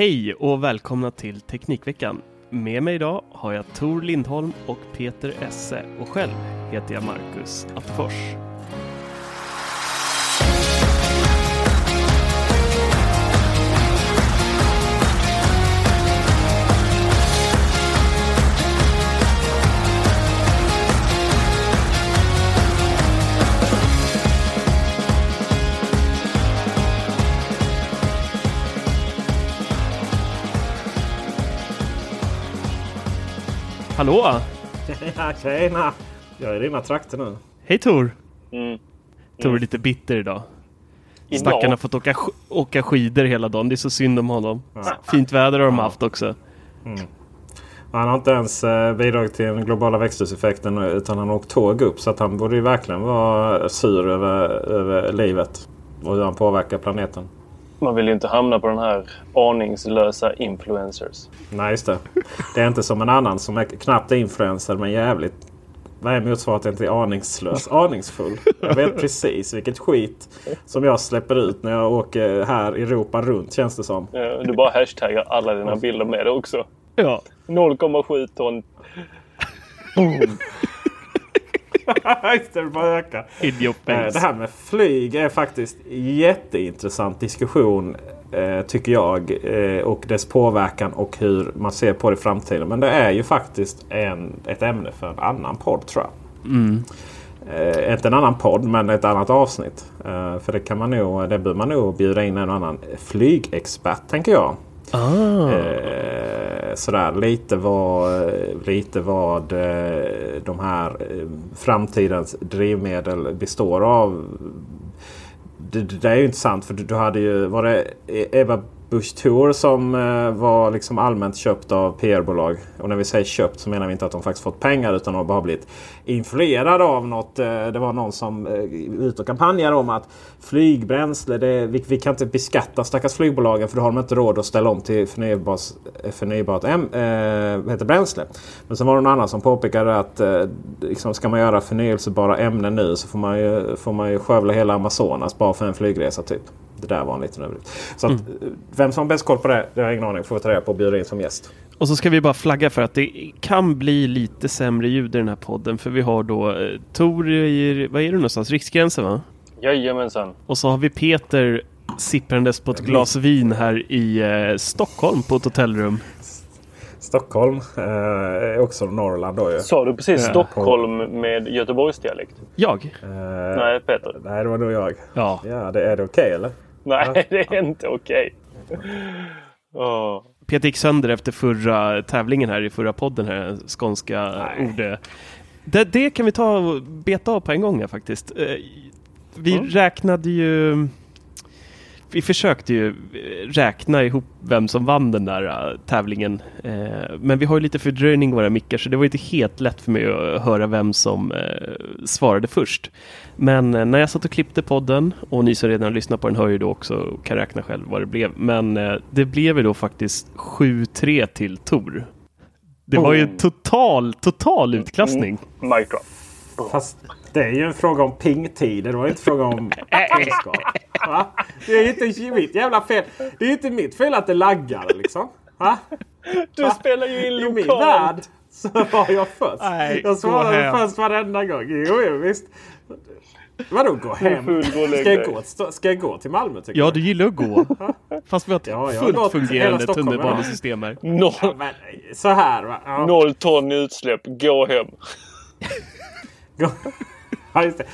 Hej och välkomna till Teknikveckan. Med mig idag har jag Tor Lindholm och Peter Esse och själv heter jag Marcus Attefors. Hallå! Ja, tjena! Jag är i dina trakter nu. Hej Tor! Mm. Tor är lite bitter idag. Idag? Stackarn har fått åka, åka skidor hela dagen. Det är så synd om honom. Ja. Fint väder har de haft också. Han har inte ens eh, bidragit till den globala växthuseffekten utan han har åkt tåg upp. Så att han borde ju verkligen vara sur över, över livet. Och hur han påverkar planeten. Man vill ju inte hamna på den här aningslösa influencers. Nej, just det. Det är inte som en annan som är knappt är influencer men jävligt... Vad är motsvarigheten till aningslös? Aningsfull. Jag vet precis vilket skit som jag släpper ut när jag åker här i Europa runt känns det som. Eh, Du bara hashtaggar alla dina bilder med det också. Ja. 0,7 ton. Just det, bara Eh. Det här med flyg är faktiskt jätteintressant diskussion eh, tycker jag. Eh, och dess påverkan och hur man ser på det i framtiden. Men det är ju faktiskt en, ett ämne för en annan podd tror jag. Eh, inte en annan podd men ett annat avsnitt. Eh, för det kan man nog, det bör man nog bjuda in en annan flygexpert tänker jag. Ah. Eh, sådär lite vad, lite vad eh, de här eh, framtidens drivmedel består av. Det, det är ju intressant för du, du hade ju, var det e- Eva Busch Thor som eh, var liksom allmänt köpt av PR-bolag. Och när vi säger köpt så menar vi inte att de faktiskt fått pengar utan de har bara blivit influerade av något. Eh, det var någon som eh, ut och kampanjade om att flygbränsle, det, vi, vi kan inte beskatta stackars flygbolagen för då har de inte råd att ställa om till förnybart, eh, förnybart äm, eh, heter bränsle. Men sen var det någon annan som påpekade att eh, liksom, ska man göra förnyelsebara ämnen nu så får man ju, får man ju skövla hela Amazonas bara för en flygresa typ. Det där var en liten överdrift. Så att, eh, vem som har bäst koll på det, det har jag ingen aning. Får vi ta reda på och bjuda in som gäst. Och så ska vi bara flagga för att det kan bli lite sämre ljud i den här podden. För vi har då eh, Tor i, vad är det någonstans? Riksgränsen va? Jajamensan. Och så har vi Peter sipprandes på ett glas vin här i eh, Stockholm på ett hotellrum. Stockholm, eh, också Norrland då ju. Sa du precis Ja. Stockholm med Göteborgsdialekt? Jag? Eh, Nej, Peter. nej, det var nog jag. Ja. Ja, det, är det okej eller? Nej, det är inte okej. Åh. Peter gick sönder efter förra tävlingen här i förra podden här, skånska Nej. ord. Det, det kan vi ta och beta av på en gång här faktiskt. Eh, Vi Mm. räknade ju vi försökte ju räkna ihop vem som vann den där äh, tävlingen. Eh, men vi har ju lite fördröjning i våra mickar så det var inte helt lätt för mig att höra vem som eh, svarade först. Men eh, när jag satt och klippte podden och ni som redan lyssnar på den hör ju då också och kan räkna själv vad det blev. Men eh, det blev ju då faktiskt 7-3 till Tor. Det var ju Oh. total, total utklassning. Mic drop. Fast det är ju en fråga om pingtider. Det var ju inte fråga om kunskap. Va? Det är ju inte mitt jävla fel. Det är ju inte mitt fel att det laggar liksom. Va? Du Va? spelar ju in I min värld lokalt. så var jag först. Nej, jag svarade först varenda gång. Jo, jo visst. Vadå gå hem? full, gå Ska jag gå, ska jag gå till Malmö tycker Ja, du? gillar att gå. Fast vi har ett Ja, fullt fungerande tunnelbanesystem här. Noll, Ja, men, så här va. Ja. noll ton utsläpp. Gå hem. Ja, just det.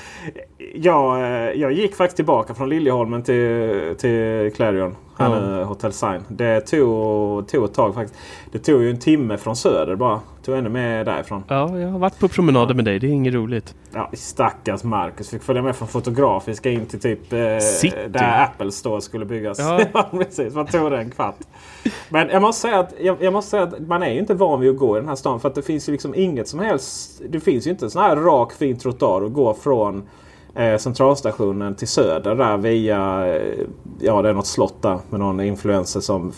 Jag, eh, jag gick faktiskt tillbaka från Liljeholmen till, till Clarion. Här Ja. nu, Hotel Sign. Det tog, tog ett tag faktiskt. Det tog ju en timme från Söder bara. Tog ännu mer därifrån. Ja, jag har varit på promenader med dig. Det är inget roligt. Ja, stackars Marcus fick följa med från Fotografiska in till typ eh, City. där Apple Store skulle byggas. Ja. Ja. precis. Vad tog det en kvart? Men jag måste, säga att, jag, jag måste säga att man är ju inte van vid att gå i den här stan. För att det finns ju liksom inget som helst. Det finns ju inte en sån här rak fin trottoar att gå från eh, centralstationen till söder där via eh, ja, det är något slott där med någon influencer som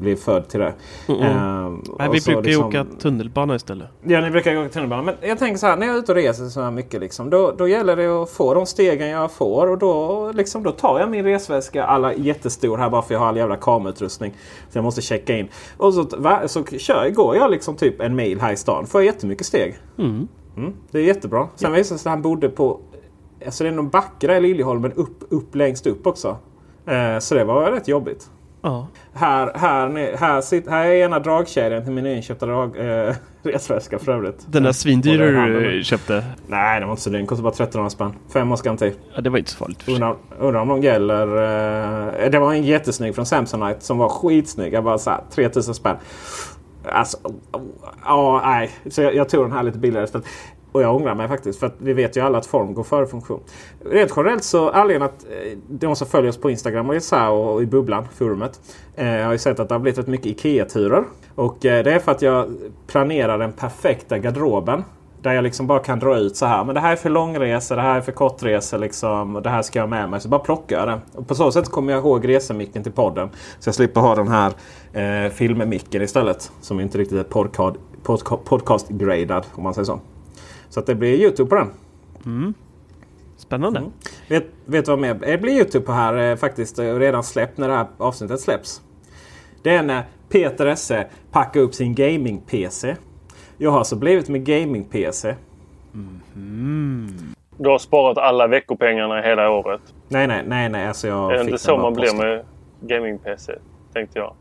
blir född till det. Mm -mm. Eh, Nej, vi brukar liksom, åka tunnelbana istället. Ja, ni brukar åka tunnelbana. Men jag tänker så här, när jag är ute och reser så här mycket liksom, då, då gäller det att få de stegen jag får och då, liksom, då tar jag min resväska, alla jättestor här bara för jag har all jävla kamerautrustning. Så jag måste checka in. Och så, så kör, går jag liksom typ en mil här i stan. Får jag jättemycket steg. Mm. Mm, det är jättebra. Sen ja. visade det sig att han bodde på Alltså det är någon backe där i Liljeholmen upp, upp längst upp också. Eh, så det var rätt jobbigt. Ja. Här, här, här, sitter, här är ena dragkedjan till min inköpta drag, eh, resväska för övrigt. Den där svindyra du köpte? Nej, den var inte så dyr. Den kostade bara 1300 spänn. Fem års garanti. Ja, det var inte så farligt. Undrar, undrar om de gäller... Eh, det var en jättesnygg från Samsonite som var skitsnygg. Jag bara så här, 3000 spänn. Alltså, ja, nej. Så jag, jag, tog den här lite billigare istället. Och jag ångrar mig faktiskt. För att vi vet ju alla att form går före funktion. Rent generellt så anledningen att eh, de som följer oss på Instagram och, så och i bubblan, forumet. Eh, har ju sett att det har blivit rätt mycket IKEA-turer. Och eh, det är för att jag planerar den perfekta garderoben. Där jag liksom bara kan dra ut så här. Men det här är för långresor, det här är för kortresor. Liksom, och det här ska jag ha med mig. Så bara plockar jag det. Och på så sätt kommer jag ihåg resemicken till podden. Så jag slipper ha den här eh, filmmicken istället. Som inte riktigt är podcast, podcast-gradad om man säger så. Så att det blir Youtube på den. Mm. Spännande. Mm. Vet, vet vad mer? Det blir Youtube på här eh, faktiskt. Eh, redan släppt när det här avsnittet släpps. Det är när Peter Esse packar upp sin gaming-PC. Jag har alltså blivit med gaming-PC. Mm. Du har sparat alla veckopengarna hela året? Nej, nej, nej. nej. Alltså jag är det inte så man blir med gaming-PC? Tänkte jag.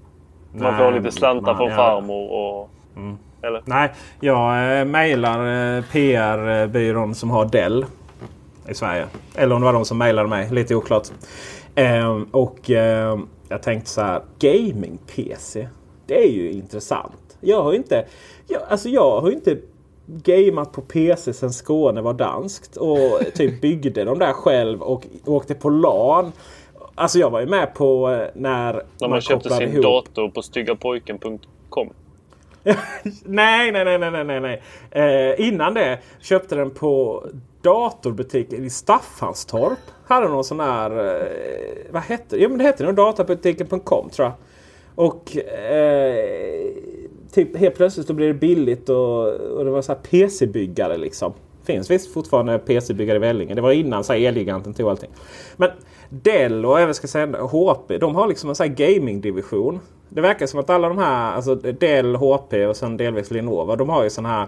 Man nej, får lite slantar man, från ja. farmor och... Mm. Eller? Nej, jag eh, mejlar eh, PR-byrån som har Dell i Sverige. Eller om det var de som mejlade mig, lite oklart. Eh, och eh, jag tänkte så här, gaming-PC. Det är ju intressant. Jag har inte, jag, alltså jag har inte gameat på PC sen Skåne var danskt. Och typ byggde de där själv och åkte på LAN. Alltså jag var ju med på eh, när... När man, man köpte sin ihop. dator på styggapojken.com. nej, nej, nej, nej, nej, nej. Eh, innan det köpte den på datorbutiken i Staffanstorp. Hade någon sån här... Eh, vad hette det? Jo, men det hette nog databutiken.com tror jag. Och eh, typ helt plötsligt så blev det billigt och, och det var så här PC-byggare liksom. Finns visst fortfarande PC-byggare i Vellinge. Det var innan Elgiganten tog allting. Men Dell och även ska säga HP, de har liksom en sån här gaming-division. Det verkar som att alla de här, alltså Dell, HP och sen delvis Lenovo, de har ju sådana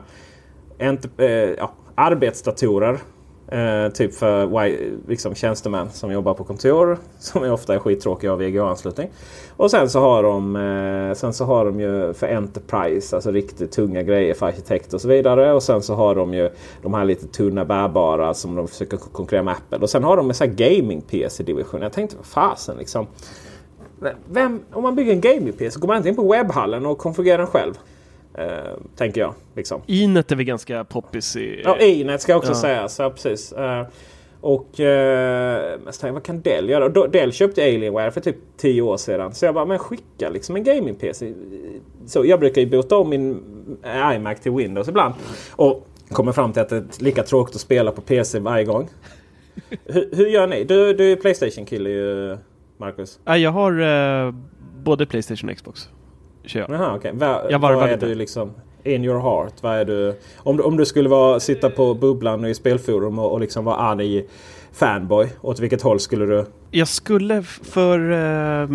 här äh, ja, arbetsdatorer. Eh, typ för liksom, tjänstemän som jobbar på kontor. Som är ofta är skittråkiga av VGA-anslutning. Och sen så har de eh, Sen så har de ju för Enterprise, alltså riktigt tunga grejer för arkitekt och så vidare. Och sen så har de ju de här lite tunna bärbara som de försöker konkurrera med Apple. Och sen har de en sån här gaming-PC-division. Jag tänkte, vad fasen liksom. Vem, om man bygger en gaming-PC går man inte in på webbhallen och konfigurerar den själv. Uh, tänker jag. Liksom. Inet är väl ganska poppis i... Ja, Inet ska också ja. sägas. Ja, precis. Uh, och uh, vad kan Dell göra? Dell köpte Alienware för typ 10 år sedan. Så jag bara, men skicka liksom en gaming-PC. Så jag brukar ju bota om min iMac till Windows ibland. Och kommer fram till att det är lika tråkigt att spela på PC varje gång. hur, hur, gör ni? Du, du är Playstation-kille ju, Marcus. Ja, jag har uh, både Playstation och Xbox kör jag. Okay. Va, jag vad är du liksom in your heart? Vad är du, om, om du skulle vara, sitta på bubblan i spelforum och, och liksom vara arg fanboy. Åt vilket håll skulle du? Jag skulle för eh,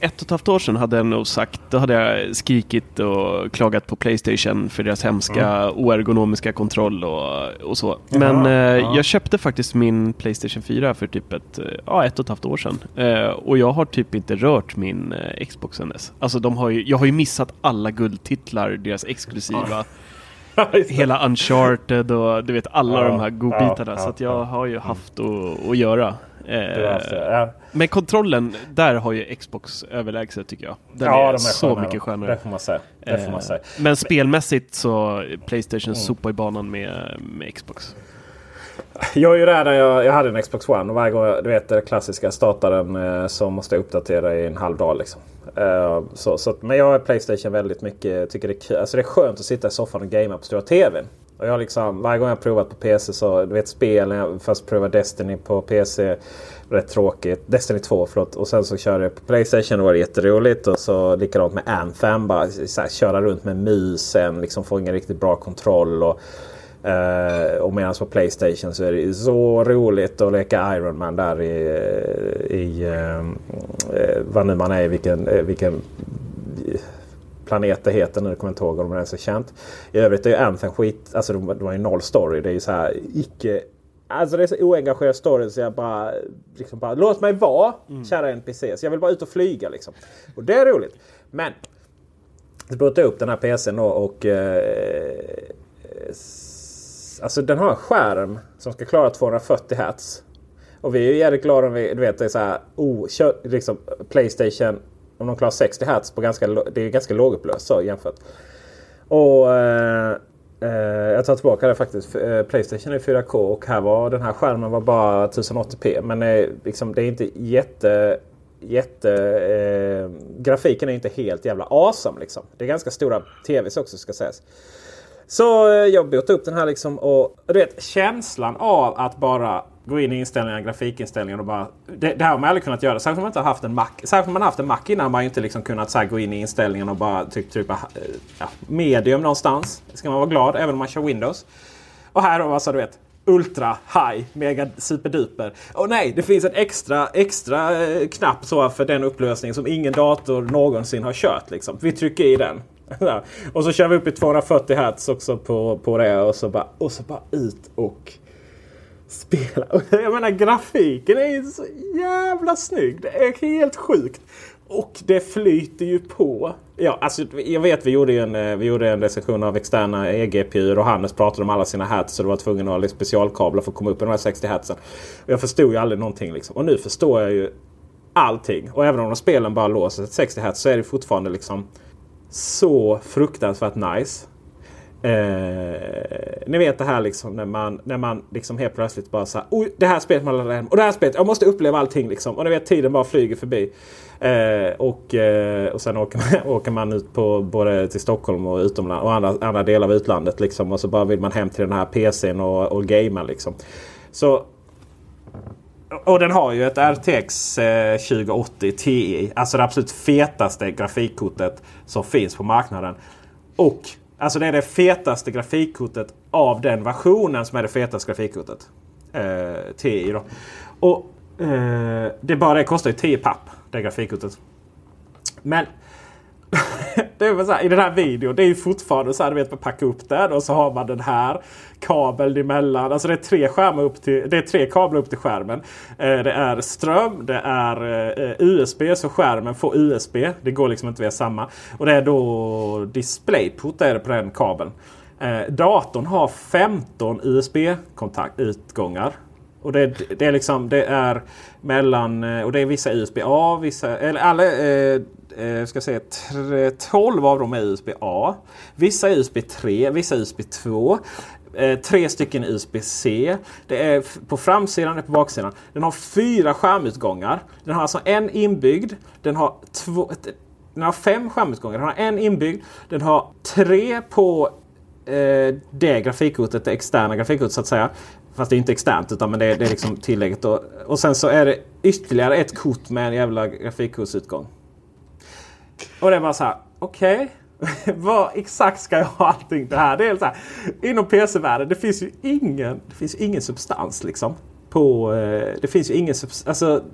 ett och ett halvt år sedan hade jag nog sagt, då hade jag skrikit och klagat på Playstation för deras hemska mm. oergonomiska kontroll och, och så. Men ja, eh, ja. jag köpte faktiskt min Playstation 4 för typ ett, ja, ett och ett halvt år sedan. Eh, och jag har typ inte rört min eh, Xbox sen dess. Alltså de har ju, jag har ju missat alla guldtitlar, deras exklusiva. Ja. Hela Uncharted och du vet alla de här godbitarna. så att jag har ju haft att, att göra. Eh, ja. Men kontrollen, där har ju Xbox överlägset tycker jag. Den ja, är, är så skönare. mycket skönare. Det får man säga. Det får man säga. Eh, men spelmässigt så Playstation mm. sopar i banan med, med Xbox. Jag är ju där när jag, jag hade en Xbox One och varje gång du vet det klassiska startar den eh, så måste jag uppdatera i en halv dag. Liksom. Uh, så, så, men jag är Playstation väldigt mycket. Tycker det, är, alltså det är skönt att sitta i soffan och gamea på stora TVn. Och jag liksom, varje gång jag provat på PC så, du vet spel, när jag först provade Destiny på PC. Rätt tråkigt. Destiny 2 förlåt. Och sen så körde jag på Playstation och var det jätteroligt. Och så likadant med Anthem. Bara så här, köra runt med musen. Liksom få ingen riktigt bra kontroll. Och, Uh, och medan på Playstation så är det så roligt att leka Iron Man där i, i uh, vad nu man är i vilken, vilken planet det heter nu. Jag kommer inte ihåg om det är så känt. I övrigt är ju Anthem skit. Alltså de, de har ju noll story. Det är ju så här icke... Alltså det är så oengagerad story så jag bara, liksom bara låt mig vara mm. kära NPCs. Jag vill bara ut och flyga liksom. Och det är roligt. Men jag började upp den här PCn då och eh, Alltså den har en skärm som ska klara 240 Hz. Och vi är ju jävligt glada om vi, du vet, det är så här, oh, kör, liksom, Playstation om de klarar 60 Hz på ganska, det är ganska lågupplöst så jämfört. Och eh, eh, jag tar tillbaka det faktiskt. Eh, Playstation är 4K och här var den här skärmen var bara 1080p. Men eh, liksom, det är inte jätte... jätte eh, grafiken är inte helt jävla awesome liksom. Det är ganska stora TVs också ska sägas. Så eh, jag botade upp den här liksom och du vet känslan av att bara gå in i inställningar, grafikinställningar och bara... Det, det här har man aldrig kunnat göra. Särskilt om man inte har haft en Mac. Särskilt om man har haft en Mac innan har man inte liksom kunnat så gå in i inställningarna och bara trycka ja, medium någonstans. Ska man vara glad även om man kör Windows. Och här då alltså du vet Ultra, High, Mega, Superduper. Och nej, det finns en extra, extra eh, knapp så för den upplösning som ingen dator någonsin har kört. Liksom. Vi trycker i den och så kör vi upp i 240 hertz också på, på det och så, bara, och så bara ut och spela. Jag menar grafiken är ju så jävla snygg. Det är helt sjukt. Och det flyter ju på. Ja, alltså, jag vet vi gjorde en, eh, vi gjorde en recension av externa EGPU och Hannes pratade om alla sina hertz. Så du var tvungen att ha specialkablar för att komma upp i de här 60 hertzen. Jag förstod ju aldrig någonting. Liksom. Och nu förstår jag ju allting. Och även om de spelen bara låser till 60 hertz så är det fortfarande liksom så fruktansvärt nice. Eh, ni vet det här liksom när man, när man liksom helt plötsligt bara så Oj, det här spelet man laddar hem och det här spelet. Jag måste uppleva allting liksom. Och ni vet tiden bara flyger förbi. Eh, och, eh, och sen åker man, åker man ut på både till Stockholm och utomland och andra, andra delar av utlandet liksom. Och så bara vill man hem till den här PCn och, och gamea liksom. Så och den har ju ett RTX 2080 eh, Ti. Alltså det absolut fetaste grafikkortet som finns på marknaden. Och Alltså det är det fetaste grafikkortet av den versionen som är det fetaste grafikkortet. Eh, TI då. Och eh, det bara det kostar ju 10 papp. Det grafikkortet. Men det är så här, I den här videon, det är ju fortfarande så här, du vet, man packar upp den och så har man den här kabeln emellan. Alltså det är tre, skärmar upp till, det är tre kablar upp till skärmen. Eh, det är ström, det är eh, USB, så skärmen får USB. Det går liksom inte via samma. Och det är då DisplayPort är det på den kabeln. Eh, datorn har 15 USB-utgångar. Och det, det, är liksom det är mellan eh, och det är vissa USB-A, vissa eller alla eh, eh, ska säga, 12 av dem är USB-A. Vissa är USB 3, vissa är USB 2. Eh, tre stycken USB-C. Det är på framsidan och på baksidan. Den har fyra skärmutgångar. Den har alltså en inbyggd. Den har, två, den har fem skärmutgångar. Den har en inbyggd. Den har tre på eh, det grafikkortet, det externa grafikkortet så att säga. Fast det är inte externt utan men det, är, det är liksom tillägget. Och, och sen så är det ytterligare ett kort med en jävla grafikkortsutgång. Och det var så här, okej. Okay. Vad exakt ska jag ha allting det här? Det är så här, inom PC-världen, det finns ju ingen, det finns ingen substans liksom. På, eh, det finns ju ingen substans. Alltså,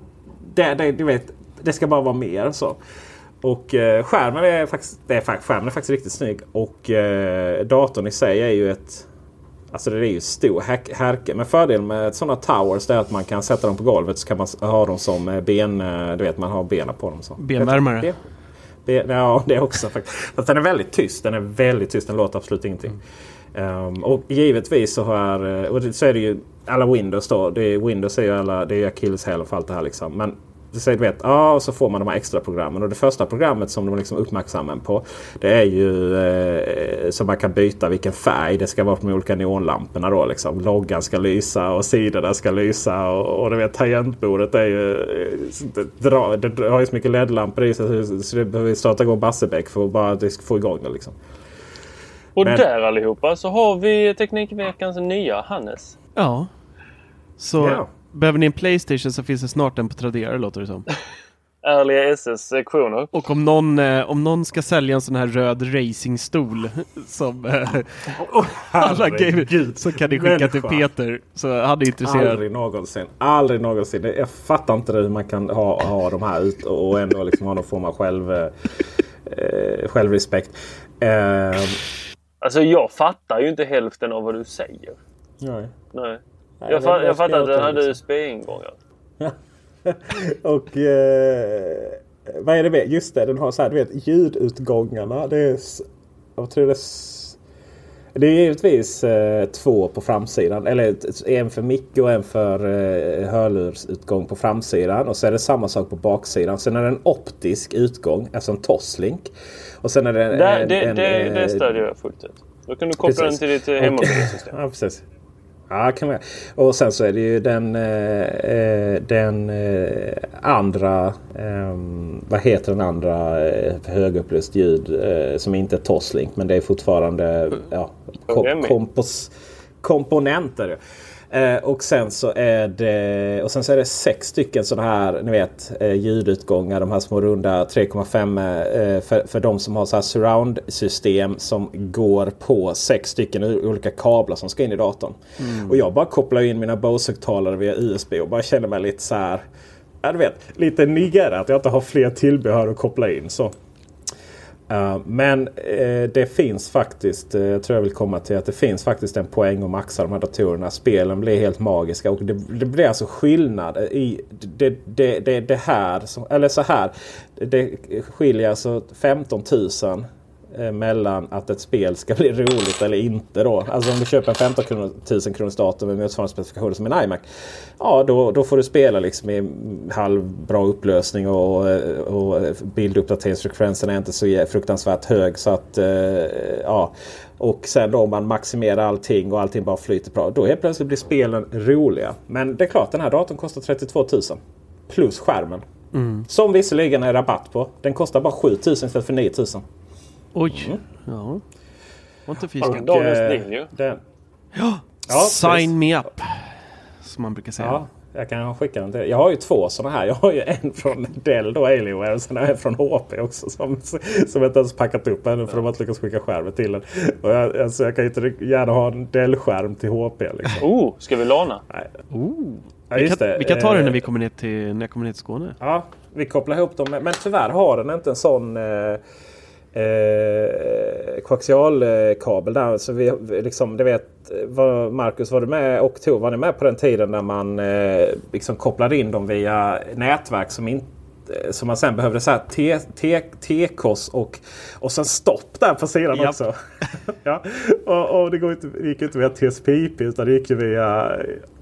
det, det, du vet, det ska bara vara mer så. Och eh, skärmen är faktiskt, det är, skärmen är faktiskt riktigt snygg. Och eh, datorn i sig är ju ett... Alltså det är ju stor härke. Men fördelen med sådana towers är att man kan sätta dem på golvet så kan man ha dem som eh, ben... Eh, du vet man har benen på dem. Så. Benvärmare? Det, ja, det också faktiskt. Fast den är väldigt tyst. Den är väldigt tyst. Den låter absolut ingenting. Mm. Um, och givetvis så, har, eh, och så är det ju alla Windows då. Det är, Windows är ju alla, det är akilleshälen för allt det här liksom. Men så, vet, ja, och så får man de här extra programmen. Och det första programmet som de liksom uppmärksammar på. Det är ju eh, så man kan byta vilken färg det ska vara på de olika neonlamporna. Då, liksom. Loggan ska lysa och sidorna ska lysa. Och, och du vet tangentbordet är ju... Det, dra, det har ju så mycket LED-lampor i sig så det behöver starta igång Bassebäck för att bara få igång det. Liksom. Och Men- där allihopa så har vi Teknikveckans nya Hannes. Ja. Så Ja. Behöver ni en Playstation så finns det snart en på Tradera låter det som. Ärliga SS-sektioner. Och om någon, eh, om någon ska sälja en sån här röd racingstol som eh, alla gamer så kan ni skicka till Människa. Peter. Så han är intresserad. Aldrig någonsin. Aldrig någonsin. Det- Jag fattar inte hur man kan ha, ha de här ut och ändå liksom ha någon form av själv, eh, självrespekt. Eh, Alltså jag fattar ju inte hälften av vad du säger. nej. Nej. Jag, det- fa- det jag fattar att ta hade. USB-ingångar. och eh, vad är det med? Just det, den har så här, du vet ljudutgångarna. Det är, jag tror det är, det är givetvis eh, två på framsidan. Eller en för mick och en för eh, hörlursutgång på framsidan. Och så är det samma sak på baksidan. Sen är det en optisk utgång, alltså en Toslink. Och sen är det en... Där, en, det, en, det, eh, det stödjer jag fullt ut. Då kan du koppla Precis. den till ditt eh, hemmobilsystem. Ja, precis. Ja, kan man. Och sen så är det ju den, eh, eh, den eh, andra, ehm, vad heter den andra eh, högupplöst ljud eh, som inte är Toslink men det är fortfarande ja, kom, kompos, komponenter. Eh, och sen så är det och sen så är det sex stycken sådana här ni vet eh, ljudutgångar. De här små runda 3,5 eh, för, för de som har så här surround system som går på sex stycken olika kablar som ska in i datorn. Och jag bara kopplar in mina Bose-högtalare via USB och bara känner mig lite så här. Ja, du vet, lite nigare att jag inte har fler tillbehör att koppla in. Så. Uh, men eh, det finns faktiskt, eh, jag tror jag vill komma till att det finns faktiskt en poäng att maxa de här datorerna. Spelen blir helt magiska och det, det blir alltså skillnad i det, det, det, det här. Som, eller så här. Det skiljer alltså 15 000 mellan att ett spel ska bli roligt eller inte. Då. Alltså om du köper en 15 kronor- 000 kronors dator med motsvarande specifikationer som en iMac. Ja, då, då får du spela liksom i halvbra upplösning och, och bilduppdateringsfrekvensen är inte så fruktansvärt hög. Så att, eh, ja. Och sen då om man maximerar allting och allting bara flyter bra. Då helt plötsligt blir spelen roliga. Men det är klart, den här datorn kostar 32 000. Plus skärmen. Som visserligen är rabatt på. Den kostar bara 7 000 istället för 9 000. Oj. Ja. Var inte du dagens eh, den, Ja, Ja, Sign precis. me up. Som man brukar säga. Ja, jag kan skicka den till Jag har ju två sådana här. Jag har ju en från Dell då, Alienware. Och sen har jag en från HP också. Som, som jag inte ens packat upp ännu för de har inte lyckats skicka skärmen till den. Och jag, alltså, jag kan inte gärna ha en Dell-skärm till HP. Liksom. Oh, ska vi låna? Nej. Oh. Ja, Vi, kan, vi kan ta det när Eh, vi kommer ner till, när jag kommer ner till Skåne. Ja, vi kopplar ihop dem. Men tyvärr har den inte en sån eh, eh, koaxialkabel där. Så vi, liksom, det vet, var, Marcus, var du med oktober? Var ni med på den tiden när man eh, liksom kopplade in dem via nätverk som inte som man sen behövde så här T- T- T-kors och, och sen stopp där på sidan Japp. också. ja. och, och det, går inte, det gick inte via TSP-IP utan det gick via...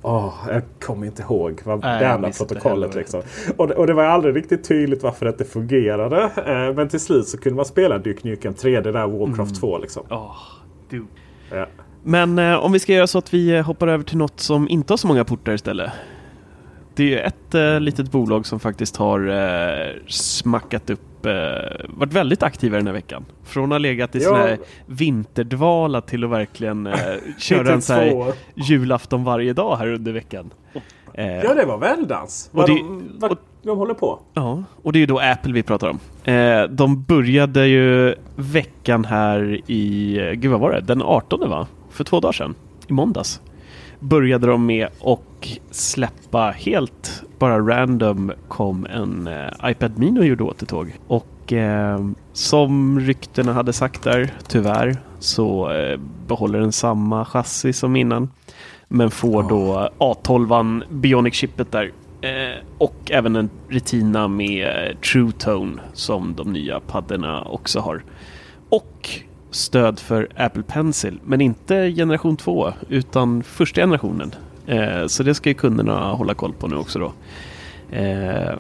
Åh, jag kommer inte ihåg vad Nej, det andra protokollet. Liksom. Och, det- och det var aldrig riktigt tydligt varför det inte fungerade. Eh, men till slut så kunde man spela Duke Nukem 3D där Warcraft 2. Liksom. Åh, du. Ja. Men eh, om vi ska göra så att vi eh, hoppar över till något som inte har så många portar istället. Det är ett eh, litet bolag som faktiskt har eh, smackat upp, eh, varit väldigt aktiva den här veckan. Från att ha legat i Ja. sån här vinterdvala till att verkligen eh, köra en sån här julafton varje dag här under veckan. Ja, det var väldans. Vad de, de håller på. Ja, och det är ju då Apple vi pratar om. De började ju veckan här i, gud vad var det, den 18 va? För två dagar sedan, i måndags. Började de med att släppa helt, bara random, kom en eh, iPad Mini och gjorde återtåg. Och eh, som ryktena hade sagt där, tyvärr, så eh, behåller den samma chassi som innan. Men får då A12 Bionic-chippet där. Eh, och även en Retina med eh, True Tone som de nya paddorna också har. Och stöd för Apple Pencil, men inte generation 2 utan första generationen. Eh, så det ska ju kunderna hålla koll på nu också då. Eh,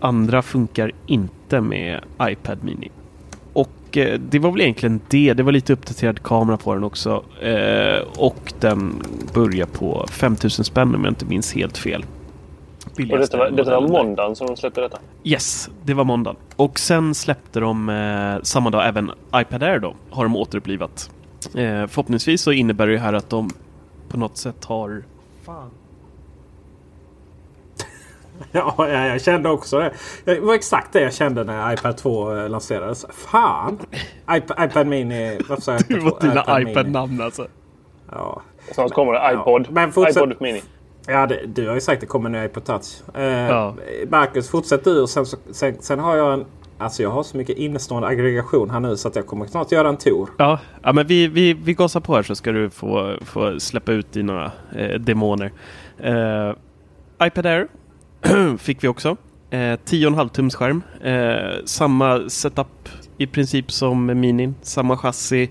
andra funkar inte med iPad Mini. Och eh, det var väl egentligen det. Det var lite uppdaterad kamera på den också. Eh, och den börjar på 5000 spänn om jag inte minns helt fel. Och Billigaste detta var, detta var där. måndagen som de släppte detta. Yes, det var måndagen. Och sen släppte de eh, samma dag även iPad Air då. Har de återupplivat. Eh, förhoppningsvis så innebär det här att de på något sätt har... Fan. Ja, ja, jag kände också det. Det var exakt det jag kände när iPad 2 eh, lanserades. Fan! iPad, iPad Mini. Varför sa jag Du iPad och 2? dina iPad Mini. iPad-namn alltså. Ja. Snart kommer det iPod. Ja, men fortsätt. iPod Mini. Ja, det, du har ju sagt att det kommer en ny iPod Touch. Eh, Ja. Marcus, fortsätt du. Sen, sen, sen har jag en... Alltså jag har så mycket innestående aggregation här nu så att jag kommer snart göra en tour. Ja, ja men vi, vi, vi gasar på här så ska du få, få släppa ut dina eh, demoner. Eh, iPad Air fick vi också. Eh, 10,5 tums skärm. Eh, samma setup i princip som Minin. Samma chassi.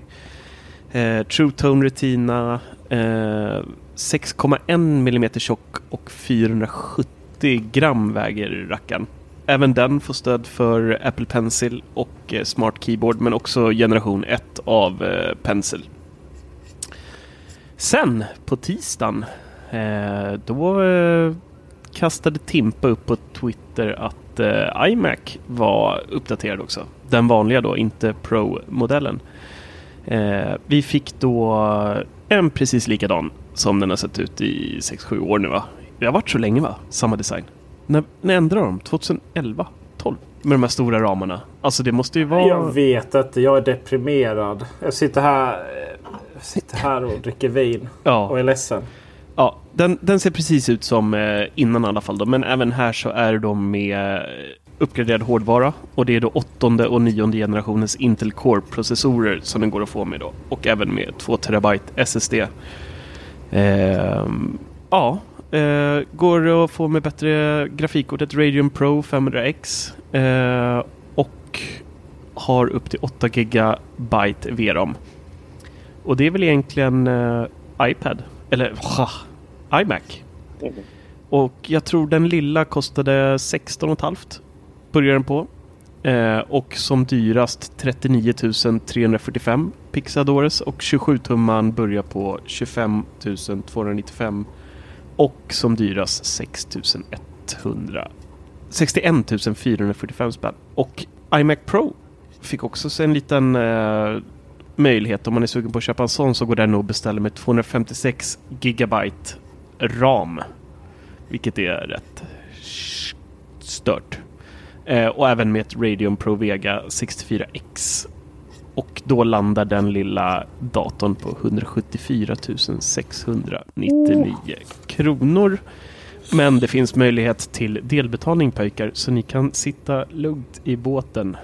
Eh, True Tone Retina. 6,1 mm tjock och 470 gram väger rackaren. Även den får stöd för Apple Pencil och eh, Smart Keyboard men också generation 1 av eh, Pencil. Sen på tisdagen eh, då kastade Timpa upp på Twitter att iMac var uppdaterad också. Den vanliga då, inte Pro-modellen. Vi fick då en precis likadan som den har sett ut i 6-7 år nu va? Det har varit så länge va? Samma design. När, när ändrade de? 2011? 12? Med de här stora ramarna. Alltså det måste ju vara... Jag vet inte. Jag är deprimerad. Jag sitter här, eh, jag sitter här och dricker vin Ja. och är ledsen. Ja, den, den ser precis ut som eh, innan i alla fall. Då. Men även här så är de med eh, uppgraderad hårdvara. Och det är då åttonde och nionde generationens Intel Core-processorer som den går att få med då. Och även med 2 terabyte SSD. Ehm, ja, eh, går att få med bättre grafikkortet Radeon Pro 500X. Eh, och har upp till 8 GB VRAM. Och det är väl egentligen eh, iPad. Eller ha, iMac. Mm. Och jag tror den lilla kostade 16 500 Börjar den på. Eh, och som dyrast 39 345 Pixadores och 27-tumman börjar på 25 295 och som dyrast 6 100 61 445 spänn. Och iMac Pro fick också en liten eh, möjlighet. Om man är sugen på att köpa en sån så går den att beställa med 256 gigabyte ram. Vilket är rätt stört. Eh, och även med ett Radeon Pro Vega 64X. Och då landar den lilla datorn på 174 699 kronor. Men det finns möjlighet till delbetalning pojkar så ni kan sitta lugnt i båten.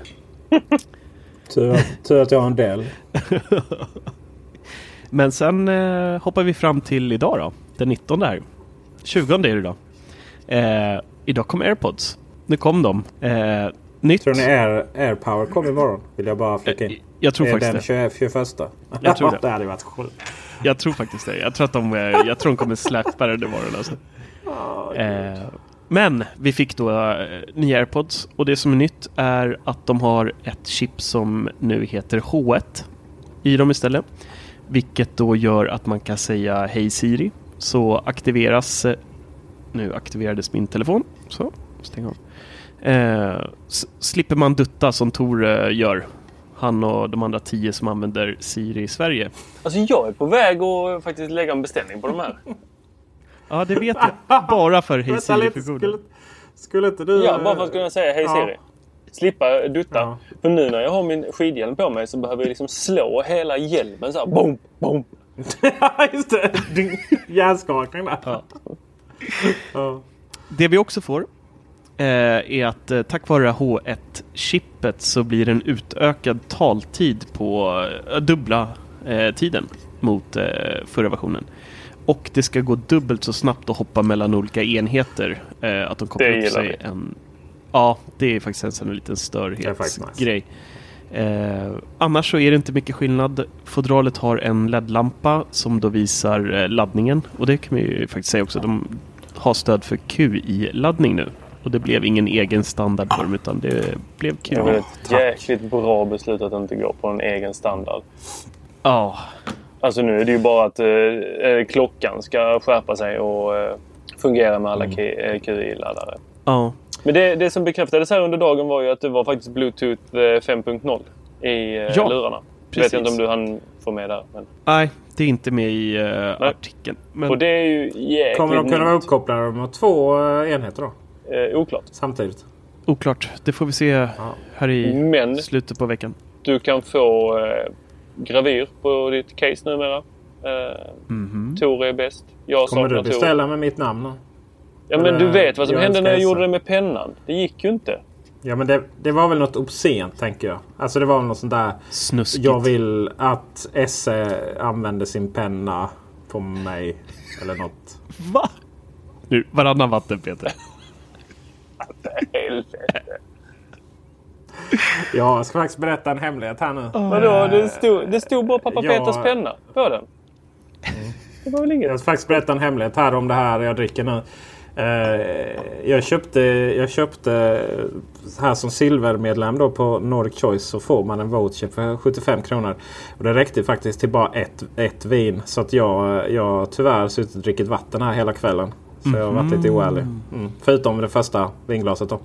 Tur att, tur att jag har en del. Men sen eh, hoppar vi fram till idag då. Den 19 här. 20 är det idag. Eh, idag kom AirPods. Nu kom de. Eh, nytt. Tror ni Air, AirPower kommer imorgon? Vill jag bara flika in. Eh, Jag tror är faktiskt den det. 21 21? Jag tror det. det hade varit sjukt. Jag tror faktiskt det. Jag tror att de, eh, jag tror de kommer släppa den imorgon alltså. Eh, men vi fick då eh, nya AirPods och det som är nytt är att de har ett chip som nu heter H1 i dem istället. Vilket då gör att man kan säga Hej Siri. Så aktiveras... eh, Nu aktiverades min telefon. Så, stäng av. Eh, slipper man dutta som Tor eh, gör. Han och de andra tio som använder Siri i Sverige. Alltså jag är på väg att faktiskt lägga en beställning på de här. Ja, det vet jag. Bara för Hej lite, Siri-funktionen. skulle, skulle inte du... Ja, bara för att kunna säga hej Ja. Siri. Slippa dutta. Ja. För nu när jag har min skidhjälm på mig så behöver jag liksom slå hela hjälmen så här. Boom, boom. Ja, just det. Hjärnskakning där. Ja. Ja. Det vi också får är att eh, tack vare H1-chippet så blir det en utökad taltid på eh, dubbla eh, tiden mot eh, förra versionen. Och det ska gå dubbelt så snabbt att hoppa mellan olika enheter. Eh, att de kopplar upp sig en... Ja, det är faktiskt en sån liten störhetsgrej. Eh, annars så är det inte mycket skillnad. Fodralet har en LED-lampa som då visar eh, laddningen. Och det kan vi ju faktiskt säga också. De har stöd för QI-laddning nu. Och det blev ingen egen standard på dem utan det blev Det är väl QI. ett jäkligt bra beslut att inte gå på en egen standard. Ja, Alltså nu är det ju bara att eh, eh, klockan ska skärpa sig och eh, fungera med alla K- eh, QI-laddare. ja. Men det, det som bekräftades här under dagen var ju att det var faktiskt Bluetooth eh, 5.0 i eh, Ja. lurarna. Vet jag inte om du hann få med där. Men... Nej, det är inte med i uh, artikeln. Men... Och det är ju jäkligt Kommer de kunna vara uppkopplade med två uh, enheter då? Eh, oklart. Samtidigt? Oklart. Det får vi se här i Men slutet på veckan. Du kan få uh, gravyr på ditt case numera. Uh, mm -hmm. Tor är bäst. Jag Kommer du beställa Tor. med mitt namn då? Ja men du vet vad som hände när jag gjorde det med pennan. Det gick ju inte. Ja men det, det var väl något obscent tänker jag. Alltså det var något sånt där. Snuskigt. Jag vill att Esse använder sin penna på mig. Eller något. Va? Nu, varannan vatten Peter. Ja, jag ska faktiskt berätta en hemlighet här nu. Oh. Vadå? Det stod, det stod bara pappa ja. Peters penna på den. Mm. Det var väl inget? Jag ska faktiskt berätta en hemlighet här om det här jag dricker nu. Uh, jag köpte, jag köpte här som silvermedlem då på Nordic Choice så får man en voucher för 75 kronor. Och det räckte faktiskt till bara ett, ett vin. Så att jag, jag tyvärr suttit och druckit vatten här hela kvällen. Så jag har varit lite mm. oärlig. Mm. Förutom det första vinglaset då.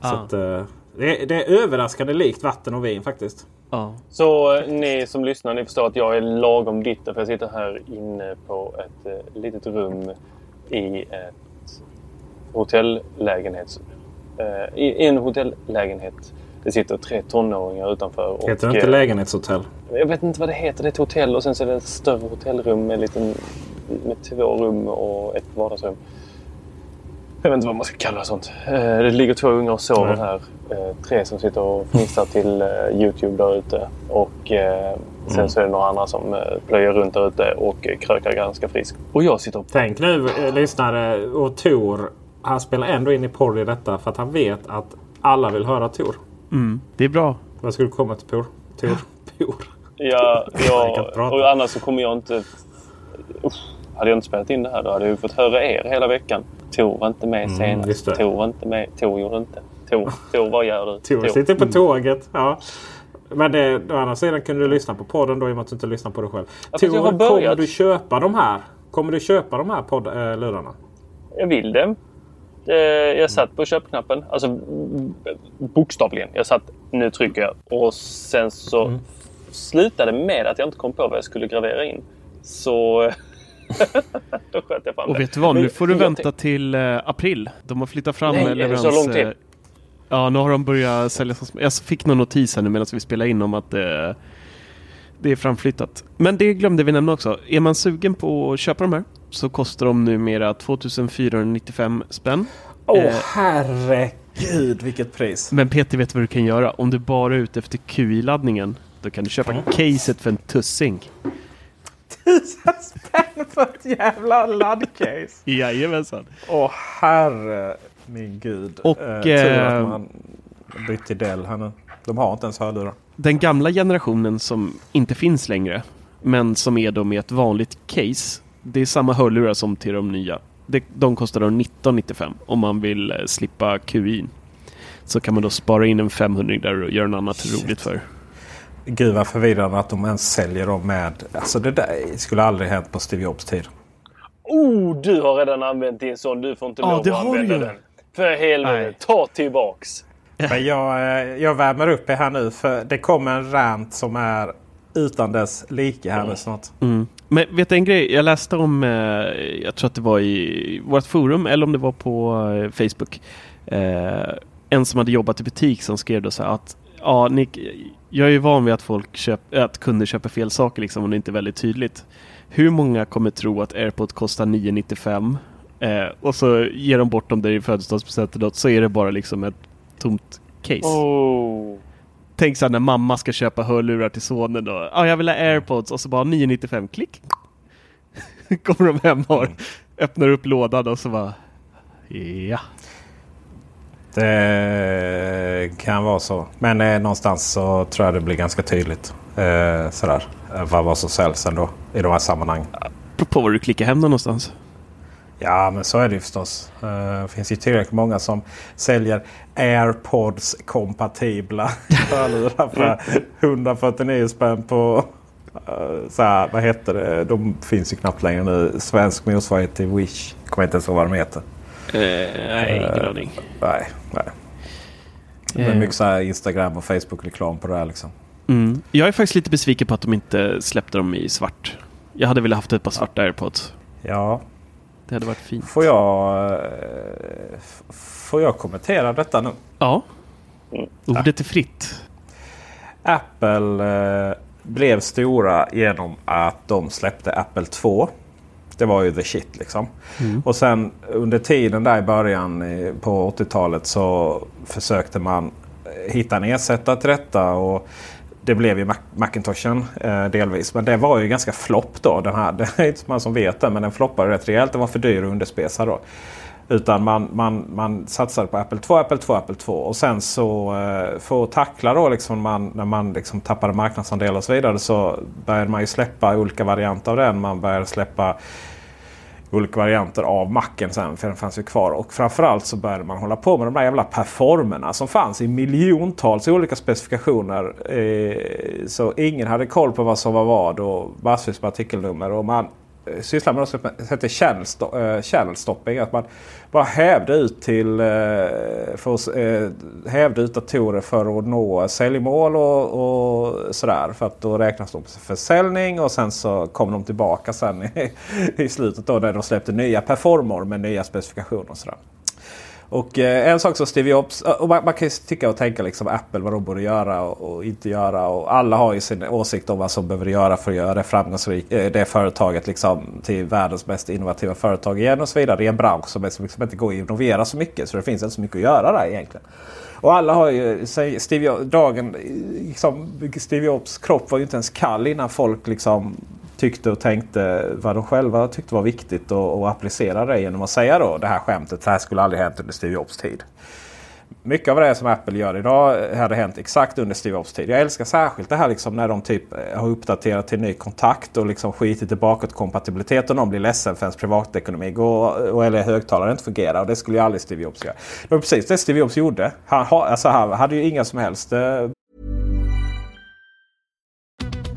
Ah. Så att, uh, det, är, det är överraskande likt vatten och vin faktiskt. Ja. Så eh, ni som lyssnar, ni förstår att jag är lagom bitter för jag sitter här inne på ett eh, litet rum i ett hotellägenhet. Eh, I en hotellägenhet. Det sitter tre tonåringar utanför. Heter det inte lägenhetshotell? Jag vet inte vad det heter. Det är ett hotell och sen så är det ett större hotellrum med, liten, med två rum och ett vardagsrum. Jag vet inte vad man ska kalla sånt. Eh, det ligger två ungar och sover mm. här. Eh, tre som sitter och fnissar till eh, Youtube där ute. Och sen mm. så är det några andra som plöjer runt där ute och krökar ganska friskt. Och jag sitter och... Tänk nu lyssnare och Tor. Han spelar ändå in i podd i detta för att han vet att alla vill höra Tor. Mm, det är bra. Vad skulle du komma till Tor? Tor? Tor. Ja, ja och annars så kommer jag inte... Usch, hade jag inte spelat in det här då hade jag fått höra er hela veckan. Tor var inte med mm, senast. Tor var inte med. Tor gjorde inte. Tor, Tor vad gör du? Tor sitter på tåget. Ja. Men det, å andra sidan kunde du lyssna på podden då i och med att du inte lyssnar på det själv. Ja, Tor, kommer du köpa de här? Kommer du köpa de här podd-lurarna? Äh, jag vill det. Jag satt på köpknappen. Alltså bokstavligen. Jag satt, nu trycker jag. Och sen så mm. slutade med att jag inte kom på vad jag skulle gravera in. Så Då sköt jag fram Och vet du vad, nu får du vänta till uh, april. De har flyttat fram Nej, leverans. Så lång tid? Ja, nu har de börjat sälja. Jag fick någon notis här nu medan vi spelade in om att uh, det är framflyttat. Men det glömde vi nämna också. Är man sugen på att köpa de här så kostar de numera 2495 spänn. Åh oh, herregud vilket pris! Men Peter vet vad du kan göra. Om du bara är ute efter QI-laddningen då kan du köpa mm. caset för en tussing spänn för ett jävla laddcase. Jajamensan. Åh herre min gud. Och, eh, tur att eh, man bytt till Dell här nu. De har inte ens hörlurar. Den gamla generationen som inte finns längre. Men som är då med ett vanligt case. Det är samma hörlurar som till de nya. de kostar då 1995 om man vill eh, slippa QI. Så kan man då spara in en 500 där och göra något annat Shit. roligt för. Gud vad förvirrande att de ens säljer dem med... Alltså det där skulle aldrig hänt på Steve Jobs tid. Oh, du har redan använt din sån. Du får inte ja, lov att använda den. För helvete, ta tillbaks. Men jag, eh, jag värmer upp er här nu för det kommer en rant som är utan dess like här nu snart. Mm. Men vet du en grej? Jag läste om, eh, jag tror att det var i vårt forum eller om det var på eh, Facebook. en som hade jobbat i butik som skrev då så här att ja, Nick, jag är ju van vid att folk köp, att kunder köper fel saker liksom och det inte är väldigt tydligt. Hur många kommer tro att AirPod kostar 995 eh, och så ger de bort dem där i födelsedagspresent så är det bara liksom ett tomt case. Oh. Tänk så när mamma ska köpa hörlurar till sonen då. Ja, ah, jag vill ha AirPods och så bara 995 klick. kommer de hem och öppnar upp lådan och så bara ja. Det kan vara så. Men eh, någonstans så tror jag det blir ganska tydligt. Eh, sådär. Vad, vad som säljs ändå i de här sammanhangen. På var du klickar hem någonstans. Ja men så är det ju förstås. Eh, det finns ju tillräckligt många som säljer AirPods kompatibla hörlurar för 149 spänn på uh, så här, vad heter det? De finns ju knappt längre nu. Svensk motsvarighet till Wish. Kommer inte ens ihåg vad de heter. Uh, nej, ingen uh, aning. Nej, nej. Det är mycket så Instagram och Facebook-reklam på det här liksom. Mm. Jag är faktiskt lite besviken på att de inte släppte dem i svart. Jag hade velat haft ett par svarta airpods. Ja, Det hade varit fint. får jag, eh, får jag kommentera detta nu? Ja. Mm. Ordet är fritt. Apple eh, blev stora genom att de släppte Apple 2. Det var ju the shit liksom. Och sen under tiden där i början eh, på 80-talet så försökte man eh, hitta en ersättare till detta. Och det blev ju Mac- Macintoshen eh, delvis. Men det var ju ganska flopp då. Den här, det är inte så många som vet det men den floppade rätt rejält. Den var för dyr och underspesad då. Utan man, man, man satsade på Apple 2, Apple 2, Apple 2. Och sen så eh, för att tackla då liksom man, när man liksom tappade marknadsandelar och så vidare så började man ju släppa olika varianter av den. Man började släppa olika varianter av macken sen. För den fanns ju kvar. Och framförallt så började man hålla på med de där jävla performerna som fanns i miljontals olika specifikationer. Eh, så ingen hade koll på vad som var vad och massvis med artikelnummer. Och man Eh, sysslar med något som heter channel, sto- channel eh, stopping. Att man bara hävde ut till eh, för hävde ut datorer för att nå säljmål och, och sådär. För att då räknas de för försäljning och sen så kom de tillbaka sen i, i slutet då när de släppte nya performer med nya specifikationer och sådär. Och eh, en sak som Steve Jobs, eh, och man, man kan ju tycka och tänka liksom Apple vad de borde göra och, och inte göra. Och alla har ju sin åsikt om vad som behöver göra för att göra det framgångsrikt, eh, det företaget liksom till världens mest innovativa företag igen och så vidare. I en bransch som liksom inte går att innovera så mycket så det finns inte så mycket att göra där egentligen. Och alla har ju, Steve dagen, liksom, Steve Jobs kropp var ju inte ens kall innan folk liksom tyckte och tänkte vad de själva tyckte var viktigt och, och applicera det genom att säga då det här skämtet. Det här skulle aldrig hänt under Steve Jobs tid. Mycket av det som Apple gör idag hade hänt exakt under Steve Jobs tid. Jag älskar särskilt det här liksom när de typ har uppdaterat till ny kontakt och liksom skitit i bakåtkompatibilitet och någon blir ledsen för ens privatekonomi går, och, eller högtalare inte fungerar. Och det skulle ju aldrig Steve Jobs göra. Det var precis det Steve Jobs gjorde. Han, ha- alltså, han hade ju inga som helst eh,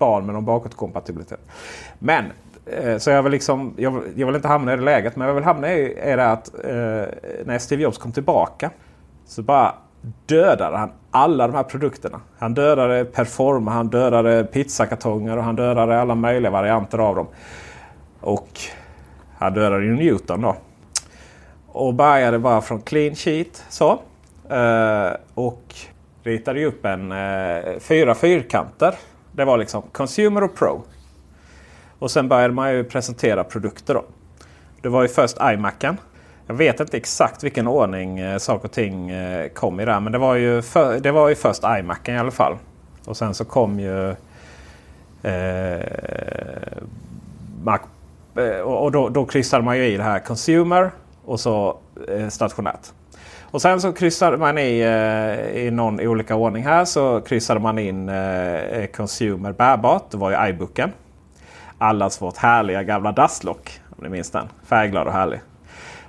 Barn med någon bakåtkompatibilitet. Men, eh, så jag vill, liksom, jag, vill, jag vill inte hamna i det läget. Men jag vill hamna i är det att eh, när Steve Jobs kom tillbaka så bara dödade han alla de här produkterna. Han dödade Performa, han dödade pizzakartonger och han dödade alla möjliga varianter av dem. Och han dödade ju Newton då. Och började bara från clean sheet så. Eh, och ritade upp en eh, fyra fyrkanter. Det var liksom Consumer och Pro. Och sen började man ju presentera produkter då. Det var ju först iMacen. Jag vet inte exakt vilken ordning eh, saker och ting eh, kom i där. Men det var, ju för, det var ju först iMacen i alla fall. Och sen så kom ju eh, Mac. Eh, och och då, då kryssade man ju i det här Consumer och så eh, stationärt. Och sen så kryssade man i, eh, i någon i olika ordning här så kryssade man in eh, Consumer bärbart. Det var ju iBooken. Allas vårt härliga gamla dasslock. Om ni minns den. Färgglad och härlig.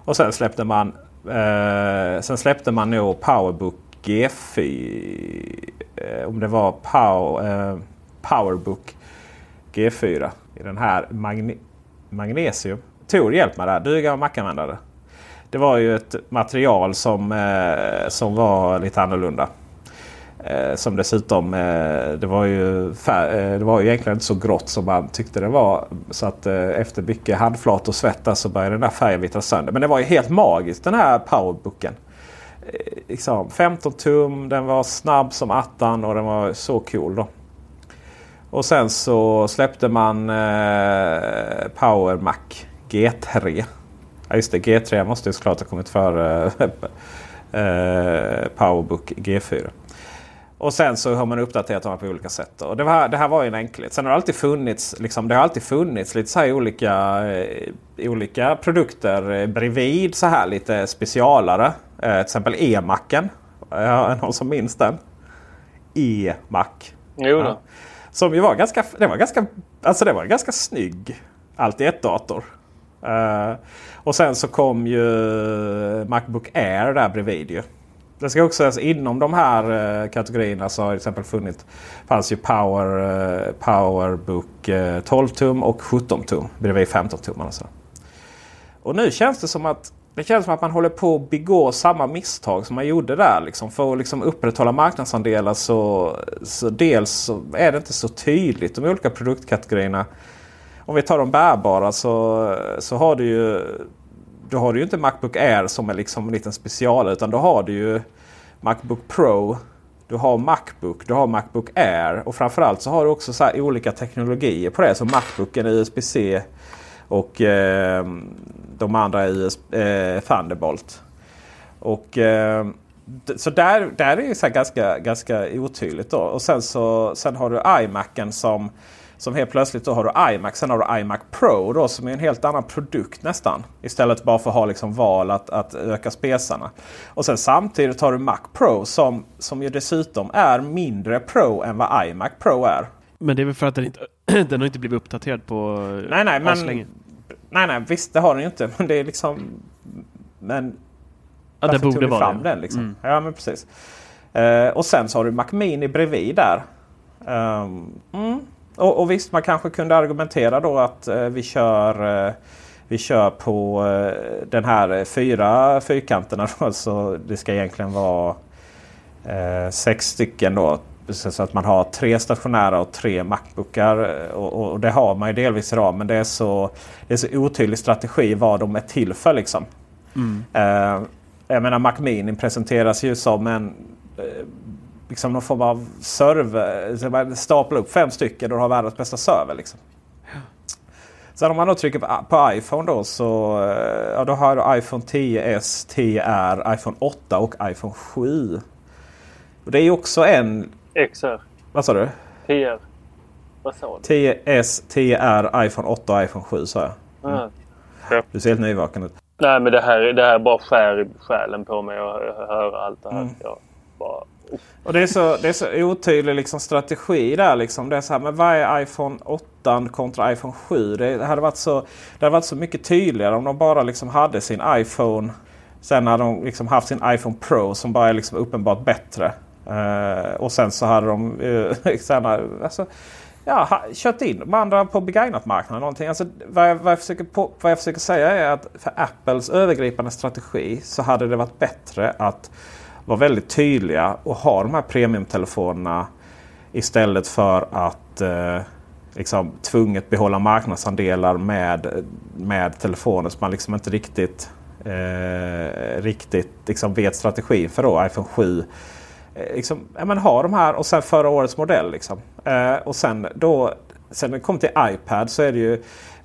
Och sen släppte man eh, sen släppte man nog Powerbook G4. Eh, om det var Power, eh, Powerbook G4. I den här magne magnesium. Tor hjälp mig där. Du är gammal Mac-användare. Det var ju ett material som, eh, som var lite annorlunda. Eh, som dessutom, eh, det, var ju fär- eh, det var ju egentligen inte så grått som man tyckte det var. Så att eh, efter mycket handflat och svett så började den där färgen vittra sönder. Men det var ju helt magiskt den här powerbooken. Eh, liksom 15 tum, den var snabb som attan och den var så cool då. Och sen så släppte man eh, Power Mac G3. Ja just det, G3 måste ju såklart ha kommit före eh, Powerbook G4. Och sen så har man uppdaterat dem på olika sätt. Och det, var, det här var ju en enkelhet. Sen har det alltid funnits, liksom, det har alltid funnits lite så här olika, eh, olika produkter eh, bredvid så här lite specialare. Eh, till exempel e-macken. Ja, någon som minns den? E-Mac. Jo då. Ja. Som ju var ganska, det var ganska, alltså det var en ganska snygg allt i ett dator. Uh, och sen så kom ju Macbook Air där bredvid ju. Det ska också sägas inom de här uh, kategorierna så har till exempel funnit, fanns ju Power, uh, Powerbook 12 tum och 17 tum bredvid 15 tum. Alltså. Och nu känns det som att det känns som att man håller på att begå samma misstag som man gjorde där. Liksom, för att liksom upprätthålla marknadsandelar så, så dels så är det inte så tydligt de olika produktkategorierna. Om vi tar de bärbara så, så har du ju då har du ju inte Macbook Air som är liksom en liten special. Utan då har du ju Macbook Pro. Du har Macbook, du har Macbook Air och framförallt så har du också så olika teknologier på det. Så Macbooken USB-C och eh, de andra är eh, Thunderbolt. Och, eh, så där, där är det så ganska, ganska otydligt. Då. Och sen, så, sen har du iMacen som, som helt plötsligt då har du iMac. Sen har du iMac Pro då, som är en helt annan produkt nästan. Istället bara för att ha liksom val att, att öka spesarna. Och sen samtidigt har du Mac Pro som, som ju dessutom är mindre Pro än vad iMac Pro är. Men det är väl för att den inte den har inte blivit uppdaterad på nej, nej, men, nej, nej, visst det har den ju inte. Men det är liksom... Men ja, det borde vara fram det. den liksom? Mm. Ja, men precis. Uh, och sen så har du Mac Mini bredvid där. Um, mm. Och, och, visst, man kanske kunde argumentera då att uh, vi kör uh, vi kör på den här fyra fyrkanterna. Då, så det ska egentligen vara sex stycken då så att man har tre stationära och tre Macbookar. Och, och, det har man ju delvis idag. Men det är så, det är så otydlig strategi vad de är till för. Liksom. Mm. Jag menar Mac Mini presenteras ju som en liksom någon form av server. Staplar upp fem stycken och har världens bästa server. Liksom. Sen om man då trycker på, på iPhone då så uh, ja, då har du iPhone 10s, TR, iPhone 8 och iPhone 7. Och det är ju också en XR. Vad sa du? TR. Vad sa du? TS, TR, iPhone 8 och iPhone 7 sa jag. Mm. Ja. Du ser helt nyvaken ut. Nej men det här, det här bara skär i själen på mig att höra allt det här. Mm. Jag bara, och det är så, det är så otydlig liksom, strategi där. Liksom. Det är så här, men vad är iPhone 8 kontra iPhone 7? Det hade varit så, det hade varit så mycket tydligare om de bara liksom hade sin iPhone. Sen hade de liksom haft sin iPhone Pro som bara är liksom uppenbart bättre. Uh, och sen så hade de uh, alltså, ja, kört in de andra på begagnatmarknaden. Alltså, vad, jag, vad, jag försöker på, vad jag försöker säga är att för Apples övergripande strategi så hade det varit bättre att vara väldigt tydliga och ha de här premiumtelefonerna istället för att eh, liksom, tvunget behålla marknadsandelar med, med telefoner som man liksom inte riktigt, eh, riktigt liksom vet strategin för. Då, iPhone 7 eh, liksom, ja, men ha de här och sen förra årets modell. Liksom. Eh, och sen då sen när det kommer till iPad så är det ju.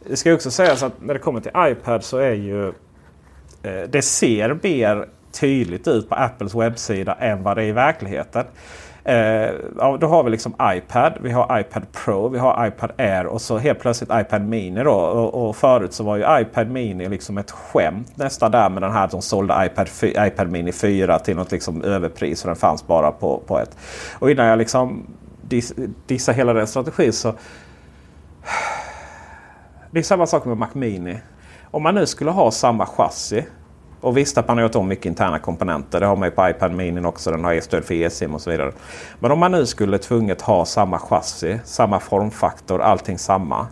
Det ska också sägas att när det kommer till iPad så är ju eh, det ser mer tydligt ut på Apples webbsida än vad det är i verkligheten. Eh, ja, då har vi liksom iPad, vi har iPad Pro, vi har iPad Air och så helt plötsligt iPad Mini. Då. Och, och förut så var ju iPad Mini liksom ett skämt nästan där med den här som sålde iPad, iPad Mini 4 till något liksom överpris. Och den fanns bara på, på ett. Och innan jag liksom diss, dissar hela den strategin så... Det är samma sak med Mac Mini. Om man nu skulle ha samma chassi och visst att man har gjort om mycket interna komponenter. Det har man ju på iPad Mini också. Den har stöd för eSIM och så vidare. Men om man nu skulle tvunget ha samma chassi, samma formfaktor, allting samma.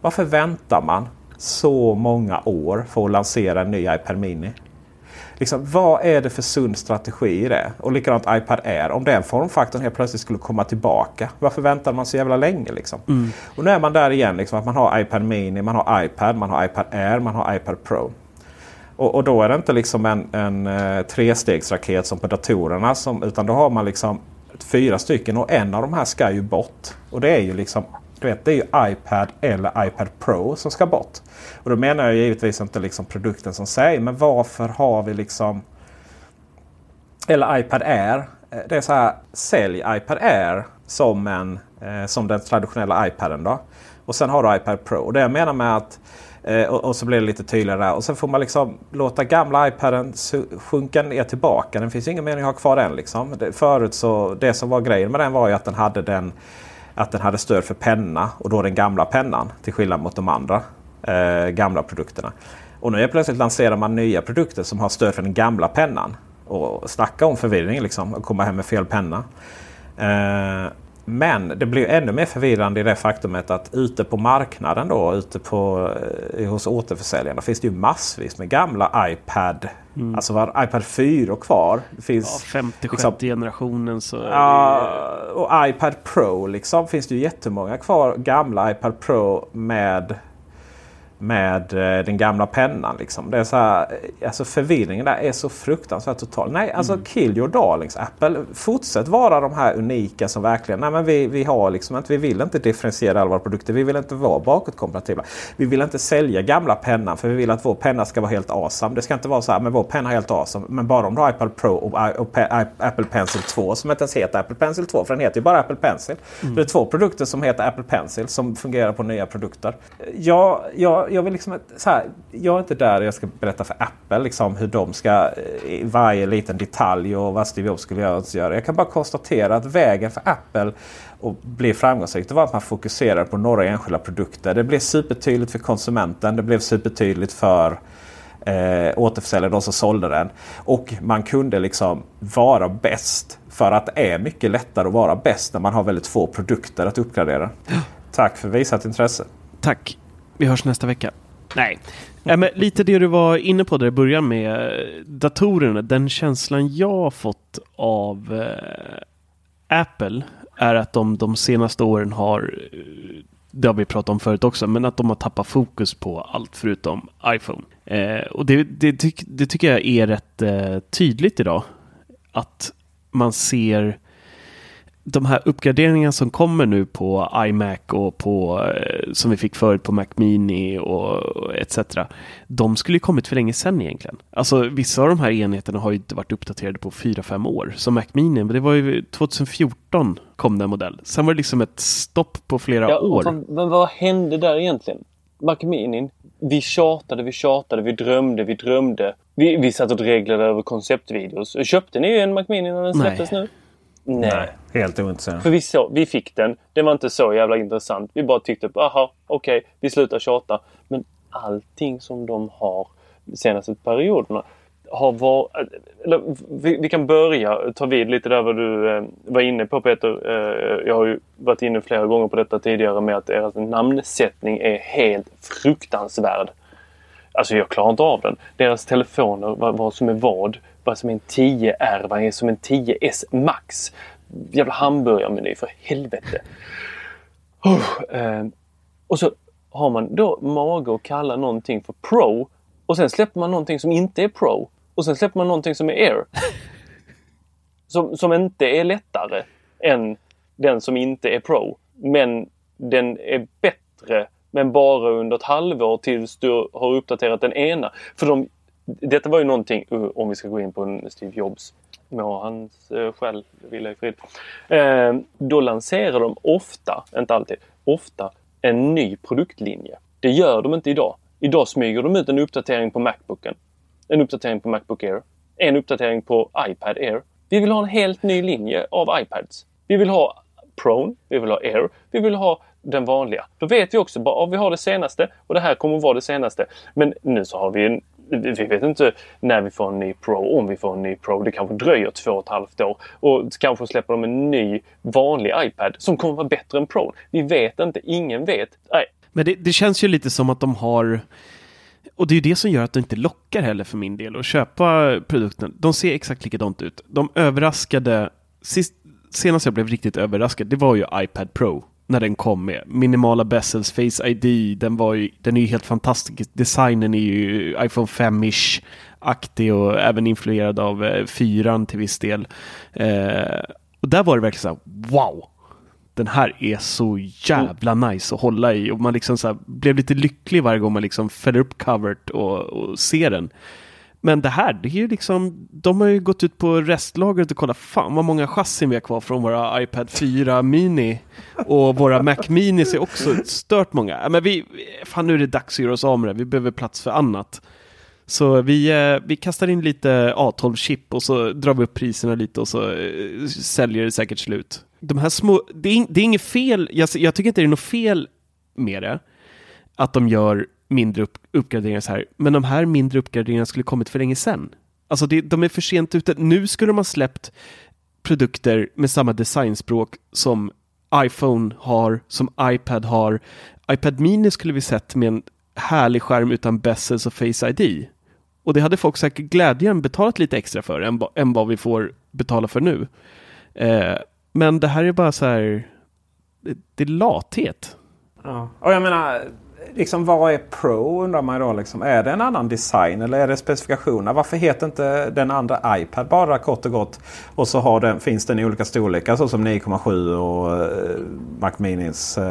Varför väntar man så många år för att lansera en ny iPad Mini? Liksom, vad är det för sund strategi i det? Och likadant iPad Air. Om den formfaktorn helt plötsligt skulle komma tillbaka. Varför väntar man så jävla länge? Liksom? Mm. Och nu är man där igen. Liksom, att man har iPad Mini, man har iPad, man har iPad Air, man har iPad Pro. Och, och, då är det inte liksom en, en eh, trestegsraket som på datorerna. Som, utan då har man liksom fyra stycken och en av de här ska ju bort. Och det är ju liksom du vet, det är ju iPad eller iPad Pro som ska bort. Och då menar jag givetvis inte liksom produkten som sig. Men varför har vi liksom... Eller iPad Air. Eh, det är så här, sälj iPad Air som, en, eh, som den traditionella iPaden. Då. Och sen har du iPad Pro. Och det jag menar med att Eh, Eh, och, och, så blir det lite tydligare där. Och sen får man liksom låta gamla iPaden sjunka ner tillbaka. Den finns ingen mening att ha kvar den. Liksom. Det, förut så, det som var grejen med den var ju att den hade den att den hade stöd för penna och då den gamla pennan. Till skillnad mot de andra eh, gamla produkterna. Och nu är plötsligt lanserar man nya produkter som har stöd för den gamla pennan. Och snacka om förvirring liksom. Att komma hem med fel penna. Eh, men det blir ännu mer förvirrande i det faktumet att ute på marknaden då, ute på, eh, hos återförsäljarna finns det ju massvis med gamla iPad. Mm. Alltså var iPad 4 kvar. Det finns ja, 56 liksom, generationen. Så ja, och iPad Pro liksom finns det ju jättemånga kvar gamla iPad Pro med med eh, den gamla pennan. Liksom. Det är så här, eh, alltså förvirringen där är så fruktansvärt total. Nej, alltså mm. kill your darlings Apple. Fortsätt vara de här unika som verkligen, nej men vi, vi har liksom inte, vi vill inte differentiera alla våra produkter. Vi vill inte vara bakåtkompatibla. Vi vill inte sälja gamla pennan för vi vill att vår penna ska vara helt awesome. Det ska inte vara så här, men vår penna är helt awesome. Men bara om du har iPad Pro och, och Apple Pencil 2 som inte ens heter Apple Pencil 2 för den heter ju bara Apple Pencil. Mm. Det är två produkter som heter Apple Pencil som fungerar på nya produkter. Ja, ja jag, vill liksom så här, jag är inte där jag ska berätta för Apple liksom, hur de ska i varje liten detalj och vad Steve Jobs skulle göra. Jag kan bara konstatera att vägen för Apple att bli framgångsrikt var att man fokuserar på några enskilda produkter. Det blev supertydligt för konsumenten. Det blev supertydligt för eh, återförsäljare, de som sålde den. Och man kunde liksom vara bäst. För att det är mycket lättare att vara bäst när man har väldigt få produkter att uppgradera. Tack för visat intresse. Tack. Vi hörs nästa vecka. Nej. Ja, men lite det du var inne på där i början med datorerna. Den känslan jag har fått av eh, Apple är att de de senaste åren har, det har vi pratat om förut också, men att de har tappat fokus på allt förutom iPhone. Eh, och det, det, tyck, det, tycker jag är rätt eh, tydligt idag. Att man ser de här uppgraderingarna som kommer nu på iMac och på eh, som vi fick förut på Mac Mini och etc. De skulle kommit för länge sedan egentligen. Alltså vissa av de här enheterna har ju inte varit uppdaterade på 4-5 år. Som Mac Mini, det var ju 2014 kom den modell. Sen var det liksom ett stopp på flera ja, år. men vad hände där egentligen? Mac Mini, vi tjatade, vi tjatade, vi drömde, vi drömde. Vi, vi satt och dreglade över konceptvideos. Köpte ni en Mac Mini när den släpptes Nej. nu? Nej. Nej. Helt ointressant. För vi, så, vi fick den. Det var inte så jävla intressant. Vi bara tyckte, aha, okej, okay, vi slutar tjata. Men allting som de har de senaste perioderna har varit... Vi, vi, kan börja ta vid lite där vad du eh, var inne på Peter. Eh, jag har ju varit inne flera gånger på detta tidigare med att deras namnsättning är helt fruktansvärd. Alltså jag klarar inte av den. Deras telefoner, vad, vad som är vad, vad som är en 10R, vad är som en 10S Max. Jävla hamburgarmeny för helvete. Oh, eh, och så har man då mage att kalla någonting för Pro och sen släpper man någonting som inte är Pro och sen släpper man någonting som är Air. Som, som inte är lättare än den som inte är Pro. Men den är bättre men bara under ett halvår tills du har uppdaterat den ena. För de detta var ju någonting, uh, om vi ska gå in på en Steve Jobs, må hans eh, själ vila i frid. Eh, då lanserar de ofta, inte alltid, ofta en ny produktlinje. Det gör de inte idag. Idag smyger de ut en uppdatering på Macbooken. En uppdatering på Macbook Air. En uppdatering på iPad Air. Vi vill ha en helt ny linje av iPads. Vi vill ha Pro, vi vill ha Air, vi vill ha den vanliga. Då vet vi också att vi har det senaste och det här kommer att vara det senaste. Men nu så har vi en vi vet inte när vi får en ny Pro, om vi får en ny Pro. Det kanske dröjer två och ett halvt år. Och kanske släpper de en ny vanlig iPad som kommer vara bättre än Pro. Vi vet inte, ingen vet. Nej. Men det, det känns ju lite som att de har och det är det som gör att det inte lockar heller för min del att köpa produkten. De ser exakt likadant ut. De överraskade, sist, senast jag blev riktigt överraskad, det var ju iPad Pro när den kom med. Minimala bezels, Face ID, den, var ju, den är ju helt fantastisk. Designen är ju iPhone 5-ish aktig och även influerad av eh, fyran till viss del. Eh, och där var det verkligen så här, wow! Den här är så jävla nice att hålla i och man liksom så här, blev lite lycklig varje gång man liksom fäller upp covert och, och ser den. Men det här, det är ju liksom, de har ju gått ut på restlagret och kollat fan vad många chassin vi har kvar från våra iPad 4 Mini. Och våra Mac Minis är också stört många. Men vi, fan nu är det dags att göra oss av med det, vi behöver plats för annat. Så vi, eh, vi kastar in lite A12-chip och så drar vi upp priserna lite och så eh, säljer det säkert slut. De här små, det är, det är inget fel, jag, jag tycker inte det är något fel med det. Att de gör mindre upp, uppgraderingar så här. Men de här mindre uppgraderingarna skulle kommit för länge sedan. Alltså det, de är för sent ute. Nu skulle de ha släppt produkter med samma designspråk som iPhone har, som iPad har. iPad Mini skulle vi sett med en härlig skärm utan bezels och Face ID. Och det hade folk säkert glädjen betalat lite extra för än, än vad vi får betala för nu. Eh, men det här är bara så här, det, det är lathet. Ja. Och jag menar, liksom, vad är Pro undrar man då. Liksom. Är det en annan design eller är det specifikationer? Varför heter inte den andra iPad bara kort och gott? Och så har den, finns den i olika storlekar så som 9,7 och uh, Mac Minis. Uh,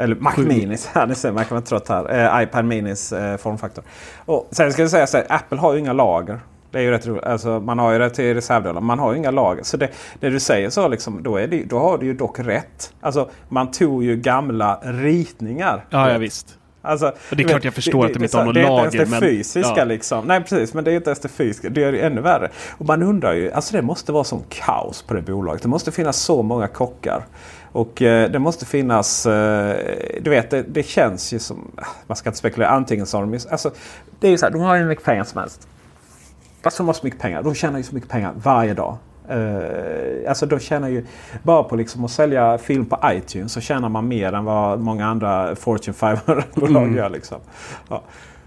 eller Mac Sju. Minis, ni ser, man kan vara trött här. Uh, iPad Minis uh, formfaktor. Och sen ska jag säga så här, Apple har ju inga lager. Det är ju rätt roligt. Alltså, man har ju det till reservdelar. Man har ju inga lager. Så det, det du säger så liksom, då, är det, då har du ju dock rätt. Alltså, man tog ju gamla ritningar. Ja, ja visst. Alltså, det är klart jag förstår det, att de inte har något lager. Det är inte ens det men, fysiska ja. liksom. Nej precis, men det är inte ens det fysiska. Det är ännu värre. Och man undrar ju, alltså det måste vara som kaos på det bolaget. Det måste finnas så många kockar. Och eh, det måste finnas, eh, du vet det, det, känns ju som, man ska inte spekulera, antingen så har de, alltså, det är ju så här, de har ju mycket pengar som helst. Alltså de har så mycket pengar, de tjänar ju så mycket pengar varje dag. Uh, alltså de tjänar ju bara på liksom att sälja film på iTunes så tjänar man mer än vad många andra Fortune 500-bolag mm. gör. Liksom. Ja.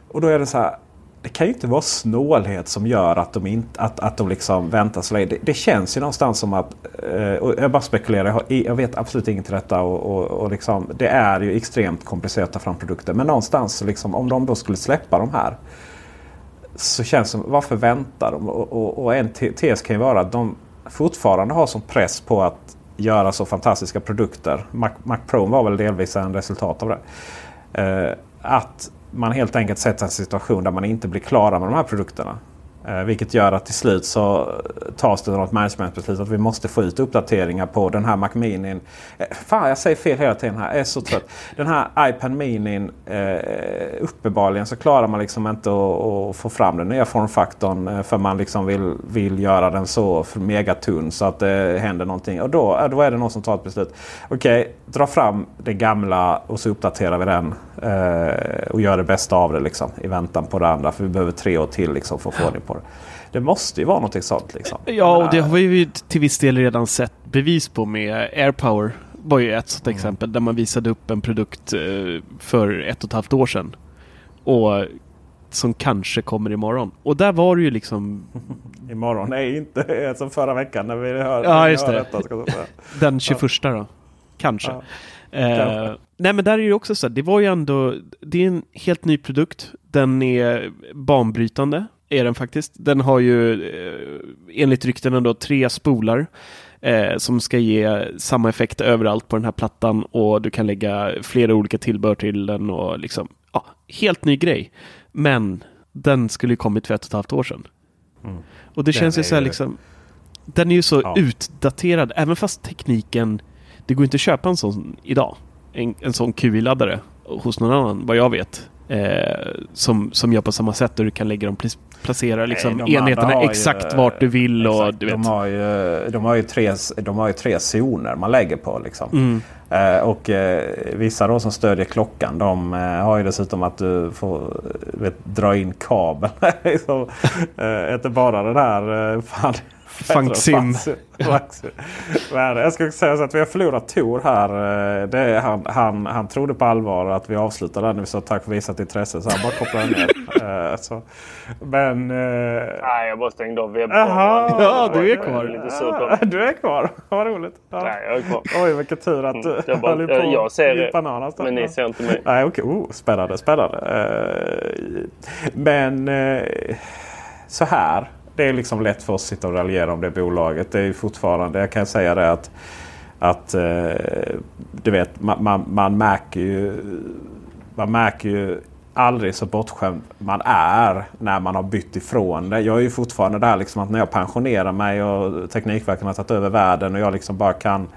Och då är det så här. Det kan ju inte vara snålhet som gör att de, inte, att, att de liksom väntar så länge. Det, det känns ju någonstans som att, uh, och jag bara spekulerar, jag vet absolut inget till detta. Och, och, och liksom, det är ju extremt komplicerat att ta fram produkter. Men någonstans, liksom, om de då skulle släppa de här så känns det som, varför väntar de? Och, och, och en tes kan ju vara att de fortfarande har som press på att göra så fantastiska produkter. Mac, Mac Pro var väl delvis en resultat av det. Eh, att man helt enkelt sätter en situation där man inte blir klara med de här produkterna. Eh, vilket gör att till slut så tas det något managementbeslut att vi måste få ut uppdateringar på den här Mac Mini. Eh, fan jag säger fel hela tiden här, jag är så trött. Den här iPad Mini, eh, uppenbarligen så klarar man liksom inte att, få fram den nya formfaktorn. Eh, för man liksom vill, vill göra den så megatunn så att det händer någonting. Och då, då är det någon som tar ett beslut. Okej, okay, dra fram det gamla och så uppdaterar vi den. Eh, och gör det bästa av det liksom, i väntan på det andra. För vi behöver tre år till liksom, för att få ordning på det. Det måste ju vara något sånt. Liksom. Ja, och det har vi ju till viss del redan sett bevis på med AirPower. var ju ett sånt mm. exempel där man visade upp en produkt eh, för ett och ett halvt år sedan. Och som kanske kommer imorgon. Och där var det ju liksom... imorgon är inte som förra veckan när vi hör, ja, just det. Detta, Den 21 ja. då. Kanske. Ja. Eh, nej men där är det också så det var ju ändå, det är en helt ny produkt. Den är banbrytande, är den faktiskt. Den har ju eh, enligt ryktena då tre spolar. Eh, som ska ge samma effekt överallt på den här plattan och du kan lägga flera olika tillbehör till den och liksom, ja, helt ny grej. Men den skulle ju kommit för ett och ett halvt år sedan. Mm. Och det den känns ju så här liksom, den är ju så ja. utdaterad, även fast tekniken det går inte att köpa en sån idag. En, en sån QI-laddare hos någon annan, vad jag vet. Eh, som, som gör på samma sätt och du kan lägga dem placera liksom, Nej, enheterna exakt ju, vart du vill. Exakt, och, du vet. De, har ju, de, har ju tre, de har ju tre zoner man lägger på. Liksom. Mm. Eh, och eh, vissa då som stödjer klockan de eh, har ju dessutom att du får vet, dra in kabel. liksom, eh, inte bara den här eh, fan, Fangsim. jag ska säga så att vi har förlorat Tor här. Eh, det är, han, han, han trodde på allvar att vi avslutade när vi sa tack för visat intresse. Så han bara kopplade ner. Eh, så. Men... Eh, Nej, jag bara stängde av webbkameran. Ja, du är kvar. du är kvar. Vad roligt. Ja. Nej, jag är kvar. Oj, vilken tur att du jag, bara, jag, jag ser det. Bananas men ni ser inte mig. Nej, okej. Okay. Oh, spännande, spännande. Men så här det är liksom lätt för oss att sitta och raljera om det bolaget. Det är fortfarande, jag kan säga det att, att eh, du vet, man, man, man, märker ju, man märker ju aldrig så bortskämd man är när man har bytt ifrån det. Jag är ju fortfarande där liksom att när jag pensionerar mig och Teknikverken har tagit över världen och jag liksom bara kan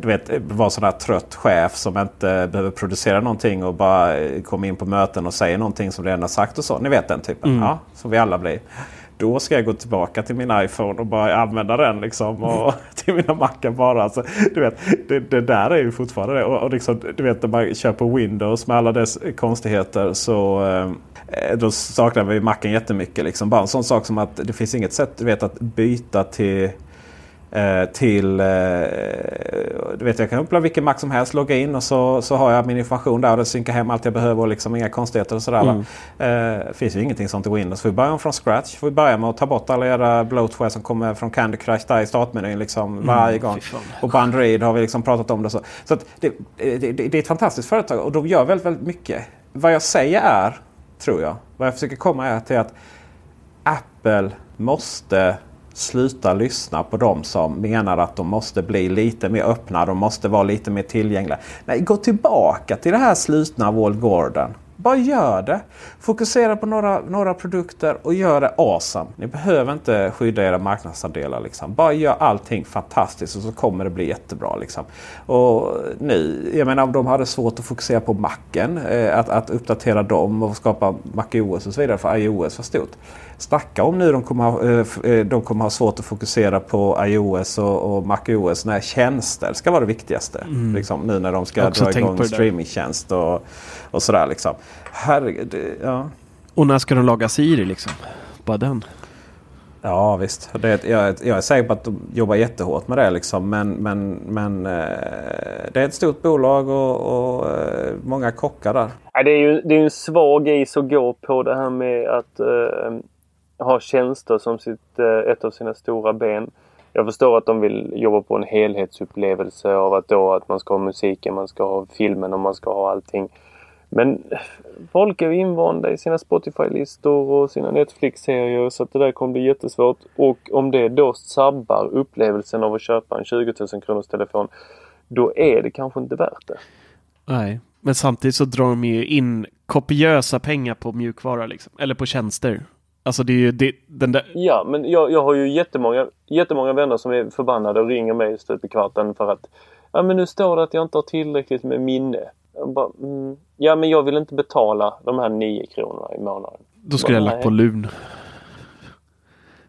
du vet, vara sån där trött chef som inte behöver producera någonting och bara komma in på möten och säga någonting som redan har sagt och så. Ni vet den typen. Mm. Ja, som vi alla blir. Då ska jag gå tillbaka till min iPhone och bara använda den. Liksom, och till mina mackar bara. Alltså, du vet, det, det, där är ju fortfarande det. Och, och liksom, du vet när man kör på Windows med alla dess konstigheter så eh, då saknar vi macken jättemycket. Liksom. Bara en sån sak som att det finns inget sätt du vet, att byta till Eh, till... Eh, du vet, jag kan öppna vilken Mac som helst, logga in och så, så har jag min information där och det synkar hem allt jag behöver och liksom inga konstigheter och sådär. Mm. Eh, finns ju ingenting sånt i Windows. Vi börjar från scratch. Vi börjar med att ta bort alla era bloatware som kommer från Candy Crush där i startmenyn liksom mm, varje gång. Och på Android har vi liksom pratat om det. Så, så det, det, det, det, är ett fantastiskt företag och de gör väldigt, väldigt mycket. Vad jag säger är, tror jag, vad jag försöker komma är till att Apple måste sluta lyssna på dem som menar att de måste bli lite mer öppna. De måste vara lite mer tillgängliga. Nej, gå tillbaka till det här slutna Wall Gordon. Bara gör det. Fokusera på några, några produkter och gör det awesome. Ni behöver inte skydda era marknadsandelar. Liksom. Bara gör allting fantastiskt och så kommer det bli jättebra. Liksom. Och nu, jag menar om de hade svårt att fokusera på Macen. Eh, att, att uppdatera dem och skapa MacOS och så vidare för iOS var stort. Snacka om nu de kommer, ha, eh, eh, de kommer ha svårt att fokusera på iOS och, och MacOS när tjänster ska vara det viktigaste. Mm. Liksom, nu när de ska dra igång streamingtjänst och, och sådär. Liksom. Herregud, ja. Och när ska de laga Siri liksom? Bara den. Ja visst. Det, jag, jag är säker på att de jobbar jättehårt med det. Liksom. Men, men, men eh, det är ett stort bolag och, och många kockar där. Ja, det är ju det är en svag is att gå på det här med att har tjänster som sitt, eh, ett av sina stora ben. Jag förstår att de vill jobba på en helhetsupplevelse av att då att man ska ha musiken, man ska ha filmen och man ska ha allting. Men folk är invanda i sina Spotify-listor och sina Netflix-serier så att det där kommer bli jättesvårt. Och om det då sabbar upplevelsen av att köpa en 20 000 kronors telefon då är det kanske inte värt det. Nej, men samtidigt så drar de ju in kopiösa pengar på mjukvara liksom, eller på tjänster. Alltså det är ju det, den där... Ja, men jag, jag har ju jättemånga, jättemånga vänner som är förbannade och ringer mig stup i kvarten för att Ja men nu står det att jag inte har tillräckligt med minne. Bara, mm, ja men jag vill inte betala de här 9 kronorna i månaden. Då skulle jag lagt på lun.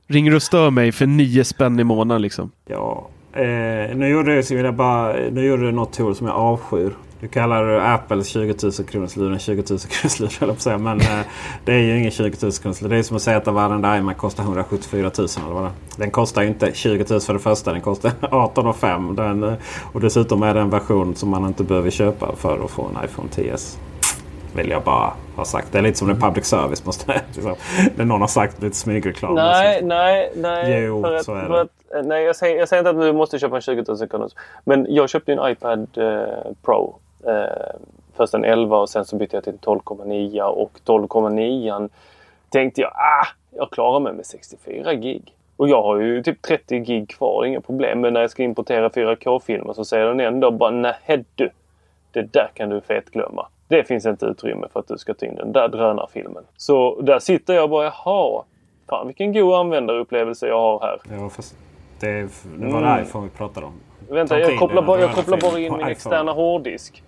Ringer och stör mig för 9 spänn i månaden liksom. Ja. Eh, nu gjorde jag, bara, nu gjorde du något tool som jag avskyr. Du kallar Apples 20 000 kronors luren 20 000 kronors lur höll säga. Men eh, det är ju ingen 20 000 kronors lur. Det är som att säga att varenda iMac kostar 174 000 eller vad det Den kostar ju inte 20 000 för det första. Den kostar 18 5 den, eh, Och dessutom är det en version som man inte behöver köpa för att få en iPhone 10s. Vill jag bara ha sagt. Det är lite som en public service. Måste, liksom. När någon har sagt lite smygreklam. Nej, nej, nej. Jo, för så är det. Att, nej jag, säger, jag säger inte att du måste köpa en 20 000 kronors. Men jag köpte en iPad eh, Pro Eh, först en 11 och sen så bytte jag till 12,9 och 12,9 tänkte jag ah, jag klarar mig med 64 gig. Och jag har ju typ 30 gig kvar, inga problem. Men när jag ska importera 4K-filmer så säger den ändå bara nej du. Det där kan du fet glömma. Det finns inte utrymme för att du ska ta in den där drönarfilmen. Så där sitter jag bara, jaha. Fan vilken god användarupplevelse jag har här. Ja, fast det, var mm. iPhone vi pratade om. Vänta, jag kopplar, bara, jag kopplar bara in min externa hårddisk.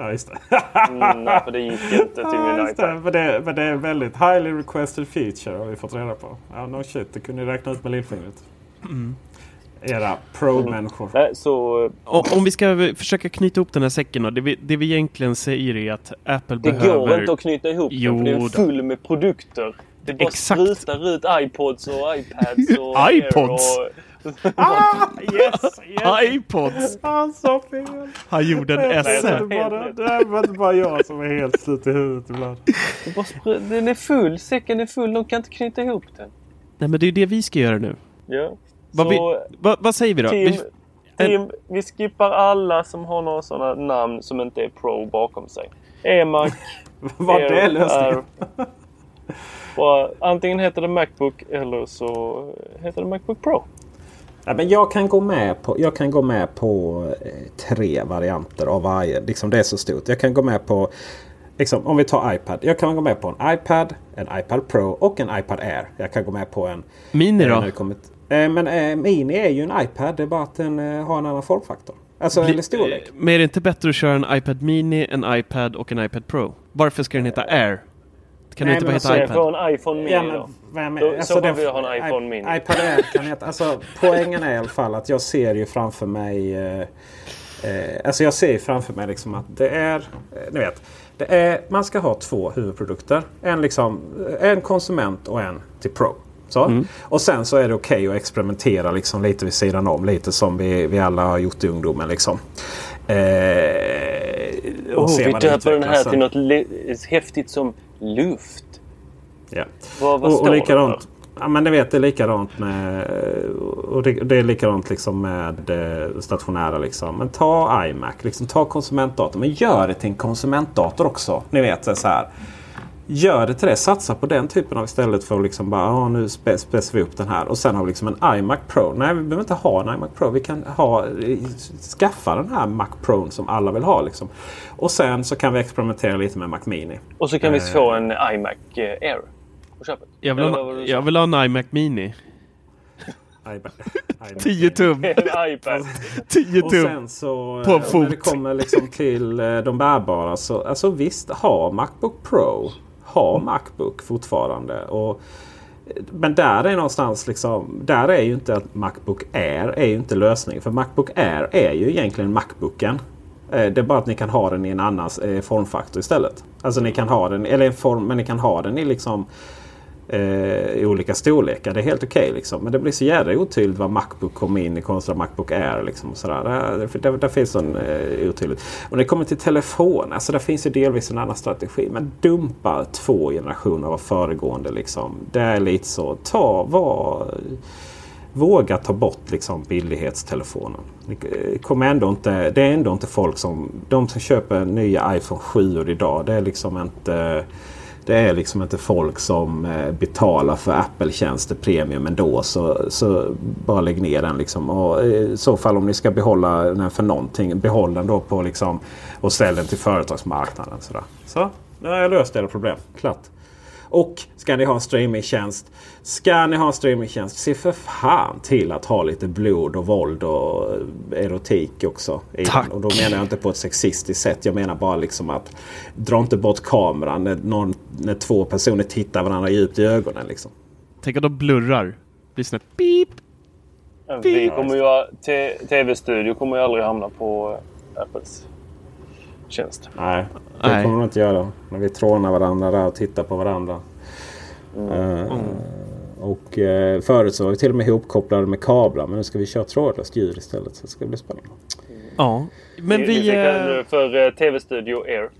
Ja, just det. mm, nej, för det gick inte till min ja, iPad. Det, men, det, men det är en väldigt highly requested feature har vi fått reda på. Ja, no shit. Det kunde ni räkna ut med lillfingret. Mm. Era pro-människor. Mm. Så... Om vi ska försöka knyta ihop den här säcken då. Det vi, det vi egentligen säger är att Apple det behöver... Det går inte att knyta ihop jo, den för det är full med produkter. Det bara Exakt. sprutar ut iPods och iPads och iPods? Och ah, yes, yes. iPods. Han sa fel. Han gjorde en esse. Det är inte bara jag som är helt slut i huvudet ibland. Den är full. Säcken är full. De kan inte knyta ihop den. Nej men det är det vi ska göra nu. Ja. Vad, vi, vad, vad säger vi då? Team, vi, team, vi skippar alla som har några sådana namn som inte är pro bakom sig. EMAC. Var det lösningen? antingen heter det Macbook eller så heter det Macbook Pro. Ja, men jag, kan gå med på, jag kan gå med på eh, tre varianter av varje. Liksom det är så stort. Jag kan gå med på Liksom, om vi tar iPad. Jag kan gå med på en iPad, en iPad Pro och en iPad Air. Jag kan gå med på en... Mini då? Eh, eh, men eh, Mini är ju en iPad. Det är bara att den eh, har en annan formfaktor. Alltså Bli- eller storlek. Men är det inte bättre att köra en iPad Mini, en iPad och en iPad Pro? Varför ska den heta Air? Kan Nej, den inte men bara alltså, heta Jag iPad? får en iPhone Mini Ja, då. men, vem är, Då- alltså, så den- vill jag ha en iPhone Mini. iPad Air kan heta, alltså, poängen är i alla fall att jag ser ju framför mig eh, eh, Alltså jag ser ju framför mig liksom att det är, eh, ni vet, det är, man ska ha två huvudprodukter. En, liksom, en konsument och en till Pro. Så. Och sen så är det okej att experimentera liksom lite vid sidan om. Lite som vi, vi alla har gjort i ungdomen. Liksom. Eh, och Oh, vi döper den här till något häftigt som luft. Ja. Vad, vad och, och likadant. Ja, men det vet det är likadant med och det, det är likadant liksom med eh, stationära. Liksom. Men ta iMac, liksom, ta konsumentdator. Men gör det till en konsumentdator också. Ni vet så här. Gör det till det. Satsa på den typen av istället för att liksom bara ah, nu spe, spetsar vi upp den här. Och sen har vi liksom en iMac Pro. Nej, vi behöver inte ha en iMac Pro. Vi kan ha, skaffa den här Mac Pro som alla vill ha. Liksom. Och sen så kan vi experimentera lite med Mac Mini. Och så kan vi Eh. få en iMac eh, Air på köpet. Jag vill, ha, jag vill ha en iMac Mini. iMac. iMac 10 tum. En iPad. 10 Och tum. sen så På eh, fot. när det kommer liksom till eh, de bärbara så alltså visst ha Macbook Pro. Ha Macbook fortfarande. Och, men där är någonstans liksom. Där är ju inte att Macbook Air är ju inte lösningen. För Macbook Air är ju egentligen Macbooken. Eh, det är bara att ni kan ha den i en annan eh, formfaktor istället. Alltså ni kan ha den, eller en form, men ni kan ha den i liksom eh, i olika storlekar. Det är helt okej liksom. Men det blir så jävla otydligt vad Macbook kom in i kontra Macbook Air. Liksom, och sådär. Där, där, där finns en eh, otydligt. Och när det kommer till telefon. Alltså där finns ju delvis en annan strategi. Men dumpa två generationer av föregående. Liksom. Det är lite så. Ta, var, Våga ta bort liksom billighetstelefonen. Det, kommer ändå inte, det är ändå inte folk som... De som köper nya iPhone 7 idag. Det är liksom inte... Det är liksom inte folk som eh, betalar för Apple-tjänster premium ändå. Så, så bara lägg ner den. Liksom. Och, eh, I så fall om ni ska behålla den för någonting. Behåll den då på liksom, och ställ den till företagsmarknaden. Sådär. Så, nu har jag löst era problem. Klart. Och ska ni ha en streamingtjänst. Ska ni ha en streamingtjänst. Se för fan till att ha lite blod och våld och erotik också. Tack. Och då menar jag inte på ett sexistiskt sätt. Jag menar bara liksom att dra inte bort kameran när, någon, när två personer tittar varandra djupt i ögonen. Liksom. Tänk att de blurrar. Blir sån här beep. Vi kommer ju TV-studio kommer ju aldrig hamna på eh, Apples tjänst. Nej, det Nej. kommer de inte göra. När vi trånar varandra där och tittar på varandra. Eh, och eh, förut så var vi till och med ihopkopplade med kablar. Men nu ska vi köra trådlöst ljud istället. Så det ska bli spännande. Ja. Men Vi, vi... det för TV-studio Air.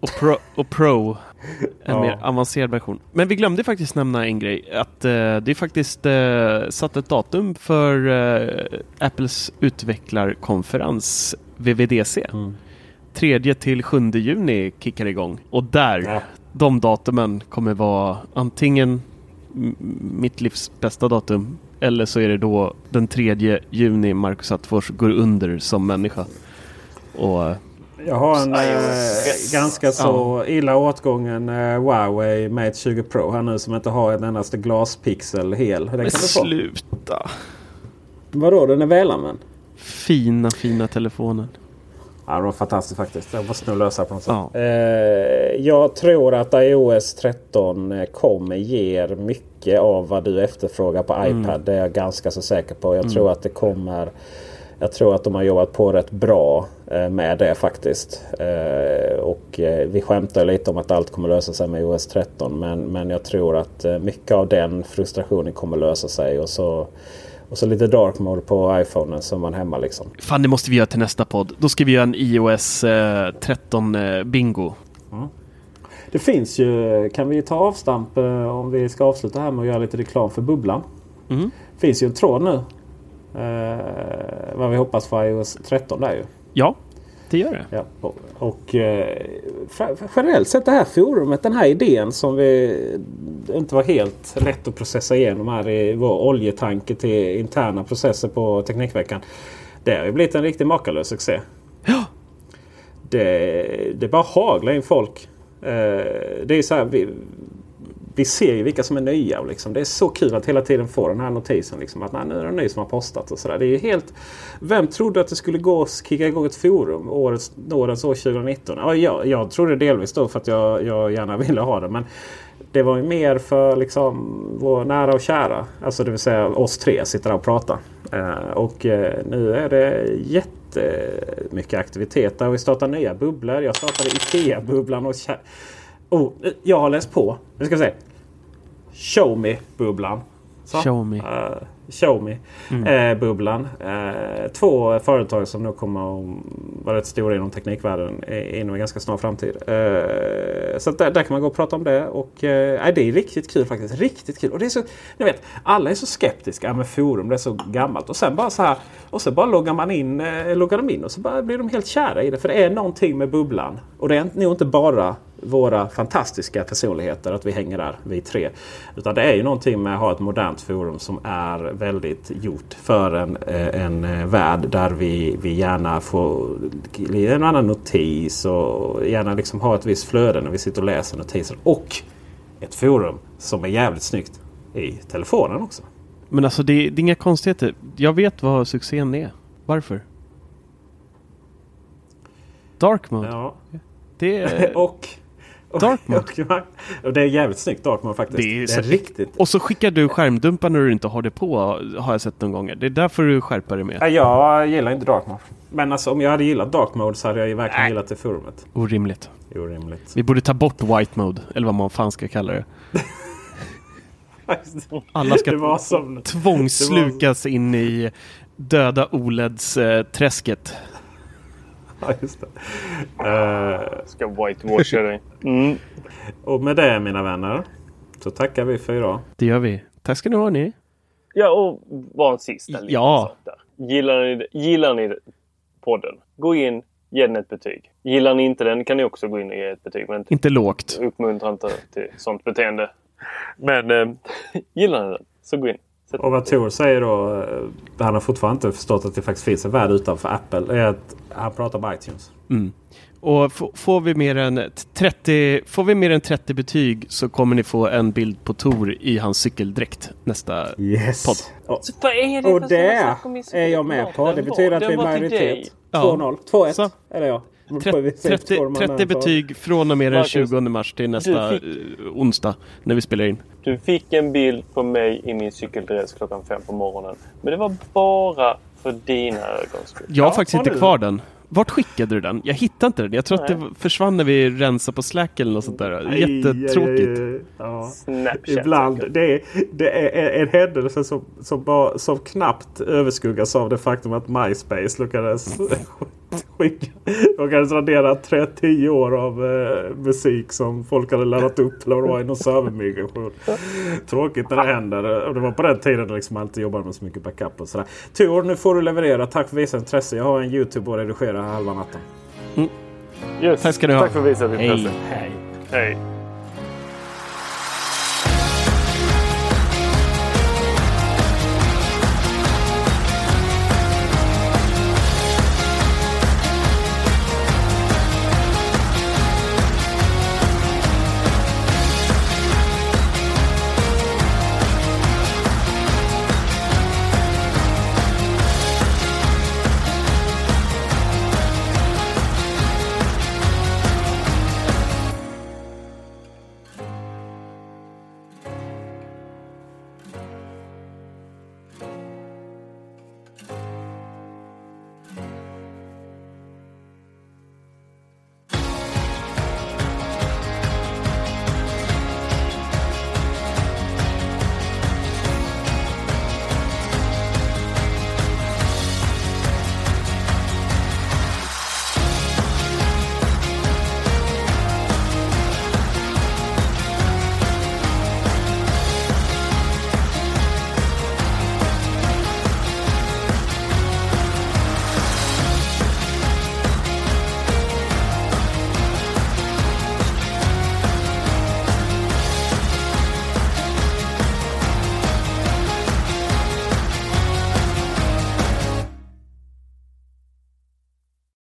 Och Pro, och Pro. En Ja. mer avancerad version. Men vi glömde faktiskt nämna en grej. Att eh, det är faktiskt eh, satt ett datum för eh, Apples utvecklarkonferens VVDC. Mm. 3 till 7 juni kickar igång. Och där, Ja. de datumen kommer vara antingen m- mitt livs bästa datum eller så är det då den 3 juni Marcus Attefors går under som människa. Och Jag har en Yes. ganska så illa åtgången eh, Huawei Mate 20 Pro här nu som inte har en endaste glaspixel hel. Den kan men få. sluta! Vadå, den är välanvänd? Fina, fina telefonen. Ja, det var fantastiskt faktiskt. Jag måste nog lösa det på något sätt. Ja. Eh, jag tror att iOS 13 eh, kommer ge mycket av vad du efterfrågar på Mm. iPad. Det är jag ganska så säker på. Jag tror att det kommer... Jag tror att de har jobbat på rätt bra eh, med det faktiskt. Eh, och vi skämtar lite om att allt kommer lösa sig med iOS 13. Men, men jag tror att mycket av den frustrationen kommer lösa sig. Och så, och så lite dark mode på iPhonen som man hemma liksom. Fan, det måste vi göra till nästa podd. Då ska vi göra en iOS eh, 13 eh, bingo. Det finns ju, kan vi ta avstamp eh, om vi ska avsluta här med att göra lite reklam för Bubblan. Mm. finns ju en tråd nu. Eh, vad vi hoppas för iOS 13 där ju. Ja, det gör det. Ja, och och eh, generellt sett det här forumet, den här idén som vi inte var helt lätt att processa igenom här i vår oljetanke till interna processer på Teknikveckan. Det har ju blivit en riktig makalös succé. Ja. det, det bara haglar in folk. Eh, det är så här, vi, vi ser ju vilka som är nya. Och liksom. Det är så kul att hela tiden få den här notisen. Liksom, att nej, nu är det en ny som har postat. och så där. Det är helt... Vem trodde att det skulle gå att kicka igång ett forum årets, årets år 2019? Ja, jag, jag trodde delvis då för att jag, jag gärna ville ha det. Men det var ju mer för liksom vår nära och kära. Alltså det vill säga oss tre sitter där och pratar. Eh, och eh, nu är det jättemycket aktivitet. Där vi startar nya bubblor. Jag startade Ikea-bubblan. och oh, Jag har läst på. Nu ska vi se. Show me-bubblan. Show me. Uh, show me. Mm. Eh, bubblan. Eh, två företag som nog kommer att vara rätt stora inom teknikvärlden inom en ganska snar framtid. Så där, där, kan man gå och prata om det. Och, eh, det är riktigt kul faktiskt. Riktigt kul. Och det är så, ni vet, alla är så skeptiska med forum. Det är så gammalt. Och sen bara så här. Och så bara loggar man in, loggar de in och så blir de helt kära i det. För det är någonting med bubblan. Och det är nog inte bara våra fantastiska personligheter att vi hänger där, vi tre. Utan det är ju någonting med att ha ett modernt forum som är väldigt gjort för en, eh, en eh, värld där vi, vi gärna får en annan notis och gärna liksom ha ett visst flöde när vi sitter och läser notiser. Och ett forum som är jävligt snyggt i telefonen också. Men alltså det, det är inga konstigheter. Jag vet vad succén är. Varför? Dark mode. Ja. Det... och Dark mode. och det är jävligt snyggt Dark mode faktiskt. Det är, det är riktigt. Och så skickar du skärmdumpar när du inte har det på. Har jag sett någon gånger. Det är därför du skärper dig med. Ja, jag gillar inte Dark mode. Men alltså om jag hade gillat Dark mode så hade jag ju verkligen Nej. gillat det forumet. Orimligt. Orimligt. Vi borde ta bort White mode. Eller vad man fan ska kalla det. Alla ska som, tvångsslukas var... in i döda OLEDs-träsket. Ja, just det. Uh, Ska whitewasha dig. Mm. Och med det mina vänner så tackar vi för idag. Det gör vi. Tack ska ni ha ni. Ja, och bara en sista ja. sak där. Gillar ni, gillar ni podden? Gå in, ge den ett betyg. Gillar ni inte den kan ni också gå in och ge ett betyg. Men inte lågt. Uppmuntra inte till sånt beteende. Men eh, gillar ni den så gå in. Och vad Tor säger då, eh, han har fortfarande inte förstått att det faktiskt finns en värld utanför Apple. Är att han pratar om iTunes. Mm. Och får vi, mer än 30, får vi mer än 30 betyg så kommer ni få en bild på Tor i hans cykeldräkt nästa yes. podd. Och, är det och det är jag med på. Det betyder att vi är majoritet. 2-0. 2-1 är det jag. 30, 30, 30 betyg från och med den 20 mars till nästa fick, eh, onsdag när vi spelar in. Du fick en bild på mig i min cykeldress klockan fem på morgonen. Men det var bara för dina ögons skull. Jag har ja, faktiskt inte kvar den. Vart skickade du den? Jag hittade inte den. Jag tror Nej. att det försvann när vi rensade på Slack eller något sånt där. Jättetråkigt. Aj, aj, aj, ja. Snapchat. Ibland. Det är, det är en händelse som, som, bara, som knappt överskuggas av det faktum att MySpace lyckades skicka. De kan radera 30 år av eh, musik som folk hade laddat upp. Eller vad det var i någon servermigration. Tråkigt när det händer. Och det var på den tiden liksom man inte jobbade med så mycket backup och sådär. Tur, nu får du leverera. Tack för visat intresse. Jag har en YouTube att redigera halva natten. Mm. Yes. Tack ska du ha. Tack för visat intresse. Hej. Hej.